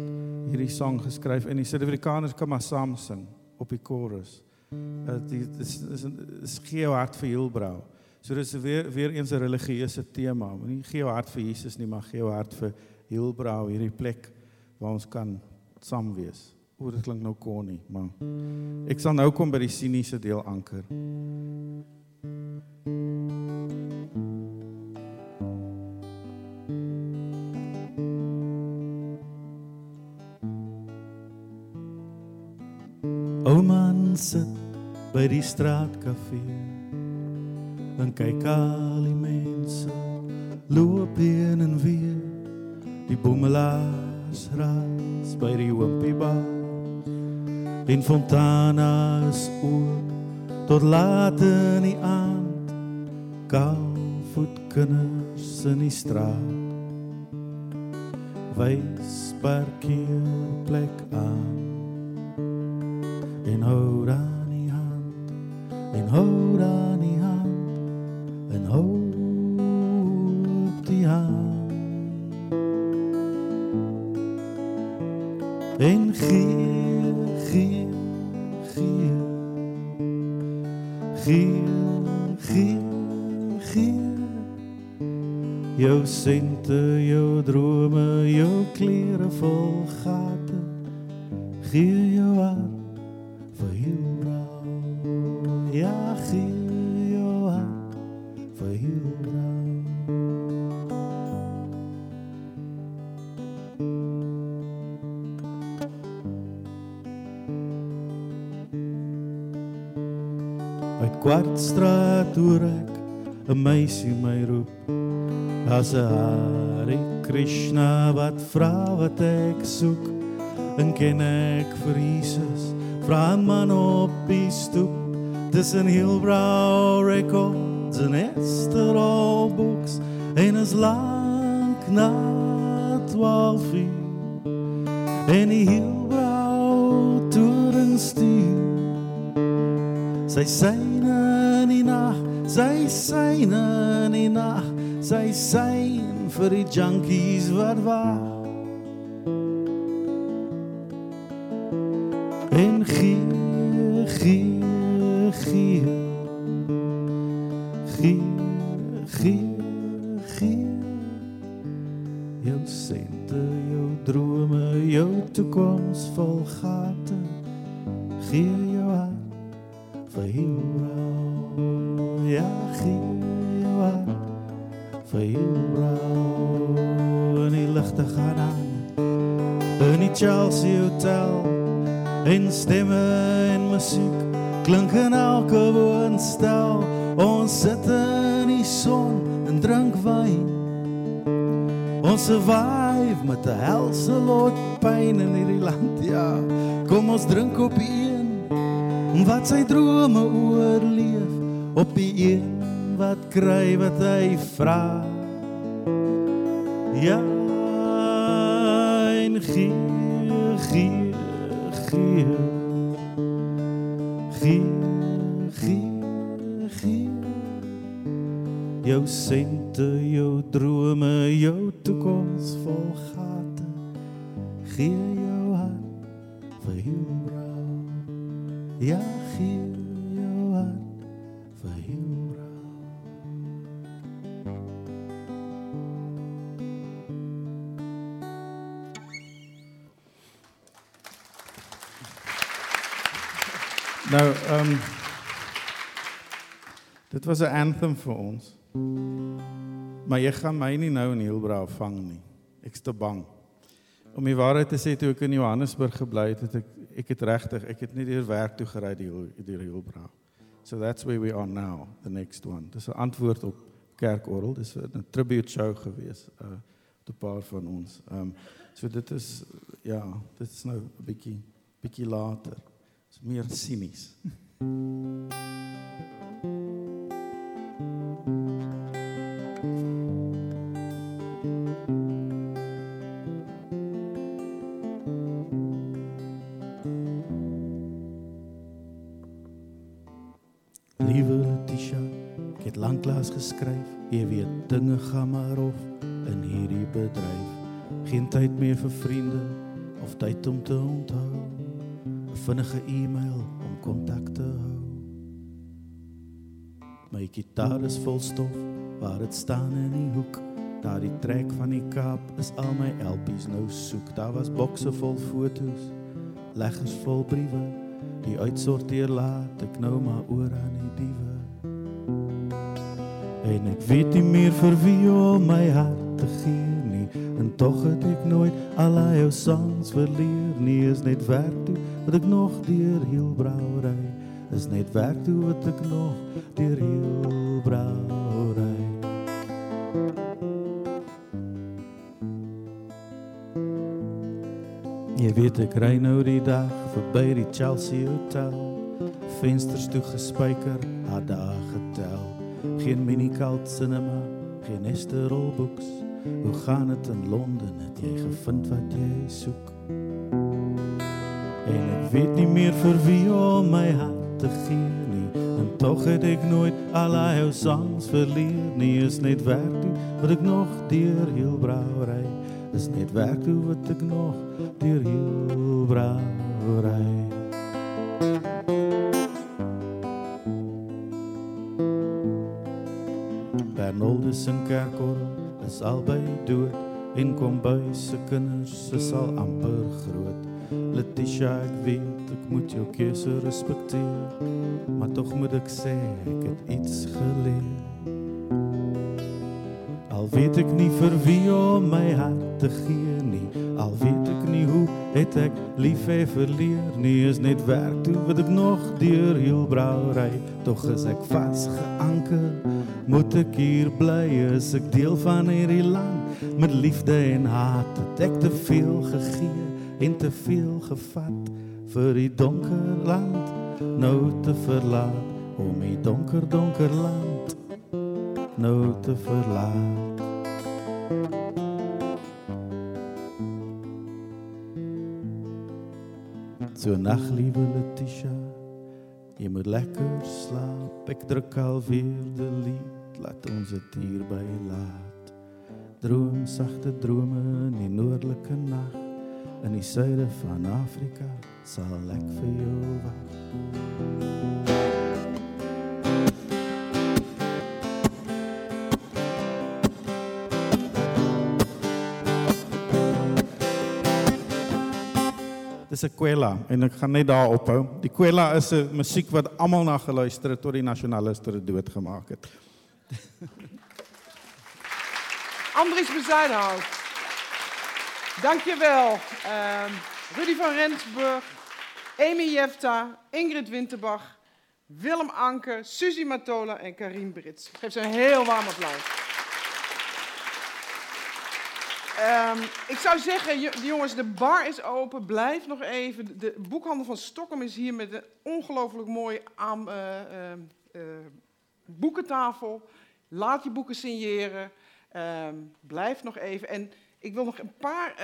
hierdie sang geskryf en die Suid-Afrikaners kan maar saam sing op die chorus. Uh, dit is is is gee jou hart vir Hielbrau. So dis weer weer eens 'n religieuse tema. Nie gee jou hart vir Jesus nie, maar gee jou hart vir Hielbrau, hierdie plek waar ons kan saam wees. O, dit klink nou konnie, maar ek sal nou kom by die siniese deel anker. Ou man sit by die straatkafee en kyk al die mense loop heen en weer. Die boemelaars ras by die oompie bar in Fontana is oop tot laat in die aand kaalvoet kinders in die straat. Wys parkeerplek aan en hou aan die hand en hou aan die hand en hou op die hand. En gee jou sente jou drome jou klere vol gate gee jou hart vir Hilbrau ja gee jou hart vir Hilbrau By kwartstraat hoor ek 'n meisie my roep. Hare Krishna wat vra wat ek soek. En ken Jesus? Vra 'n man op die stoep. Dis 'n Hilbrau Records en Esther All Books en is lank na 12 uur. En die Hilbrau toeren stuur Sy syne in die nag, sy syne in die nag, sy syn vir die junkies wat wag. En gee, gee, gee. Gee, gee, gee. Jou sente, jou drome, jou toekoms vol gate. Klink in elke woonstel. Ons sit in die son en drink wyn. Ons survive met 'n helse lot pyn in hierdie land. Ja, kom ons drink op een wat sy drome oorleef op die een wat kry wat hy vra ja jou sente jou drome jou toekoms vol gate gee jou hart vir Hilbrau Ja, gee jou hart vir Hilbrau. Nou, ehm um, Dit was 'n anthem vir ons. Maar jy gaan my nie nou in Hilbrau vang nie. Ek's te bang. Om die waarheid te sê toe ek in Johannesburg gebly het, het ek ek het regtig, ek het nie deur werk toe gery die die Hilbrau. So that's where we are now, the next one. Dis 'n antwoord op kerkorrel. Dis 'n tribute show gewees uh 'n paar van ons. Um, so dit is ja, dit is nou 'n bietjie bietjie later. Dis meer sinies. Dinge gaan maar of in hierdie bedryf. Geen tyd meer vir vriende of tyd om te onthou. 'n vinnige e-mail om kontak te hou. My gitaar is vol stof waar dit staan in die hoek. Daar die trek van die Kaap is al my LP's nou soek. Daar was bokse vol fotos, leggers vol briewe. Die uitsorteer laat ek nou maar oor aan die diewe. En ek weet nie meer vir wie om my hart te gee nie. En tog het ek nooit al jou songs verleer nie. Is net werk toe wat ek nog deur heel brouwery. Is net werk toe wat ek nog deur heel brouwery. Jy weet ek ry nou die dag verby die Chelsea Hotel. Vensters toe gespyker, dae getel. Geen minicult cinema, geen Esterol books. Hoe gaan dit in Londen? Het jy gevind wat jy soek? En ek weet nie meer vir wie om my hart te gee nie. En tog het ek nooit al jou songs verleer nie. Is net werk toe wat ek nog deur heel brouwery. Is net werk toe wat ek nog deur heel brouwery. Bernoldus en Kerkorrel is albei dood en kom by se kinders is al amper groot. Letitia, ek weet ek moet jou keuse respekteer, maar tog moet ek sê ek het iets geleer. Al weet ek nie vir wie om my hart te gee al weet ek nie hoe het ek lief hê verleer nie, is net werk toe wat ek nog deur heel brouwery, tog is ek vasgeanker. Moet ek hier bly as ek deel van hierdie land. Met liefde en haat het ek te veel gegee en te veel gevat vir die donker land. Nou te verlaat om die donker donker land. Nou te verlaat So nag liewe Letitia Jy moet lekker slaap. Ek druk alweer die lied laat ons dit hier by laat. Droom sagte drome in die noordelike nag in die suide van Afrika sal ek vir jou wag Dis 'n kwela en ek gaan net daar ophou. Die kwela is 'n musiek wat almal na geluister het tot die nasionaliste dit doodgemaak het. Andries Bezuidenhout. Dankjewel. Um, Rudy van Rensburg, Amy Jefta, Ingrid Winterbach, Willem Anker, Suzy Matola en Karim Brits. Geef ze een heel warm applaus. Um, ik zou zeggen, jongens, de bar is open. Blijf nog even. De boekhandel van Stockholm is hier met een ongelooflijk mooie uh, uh, uh, boekentafel. Laat je boeken signeren. Um, blijf nog even. En ik wil nog een paar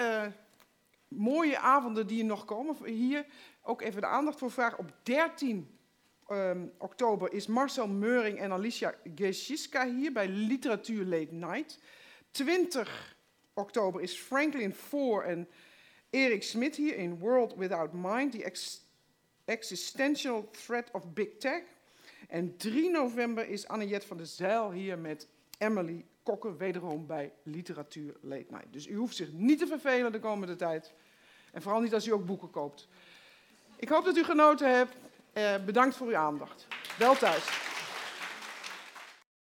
mooie avonden die er nog komen. Hier ook even de aandacht voor vragen. Op 13 um, oktober is Marcel Meuring en Alicia Geschiska hier bij Literatuur Late Night. 20 oktober is Franklin Foer en Erik Smit hier in World Without Mind, The ex Existential Threat of Big Tech. En 3 november is Anniette van der Zijl hier met Emily Kokken, wederom bij Literatuur Late Night. Dus u hoeft zich niet te vervelen de komende tijd. En vooral niet als u ook boeken koopt. Ik hoop dat u genoten hebt. Eh, bedankt voor uw aandacht. Wel thuis.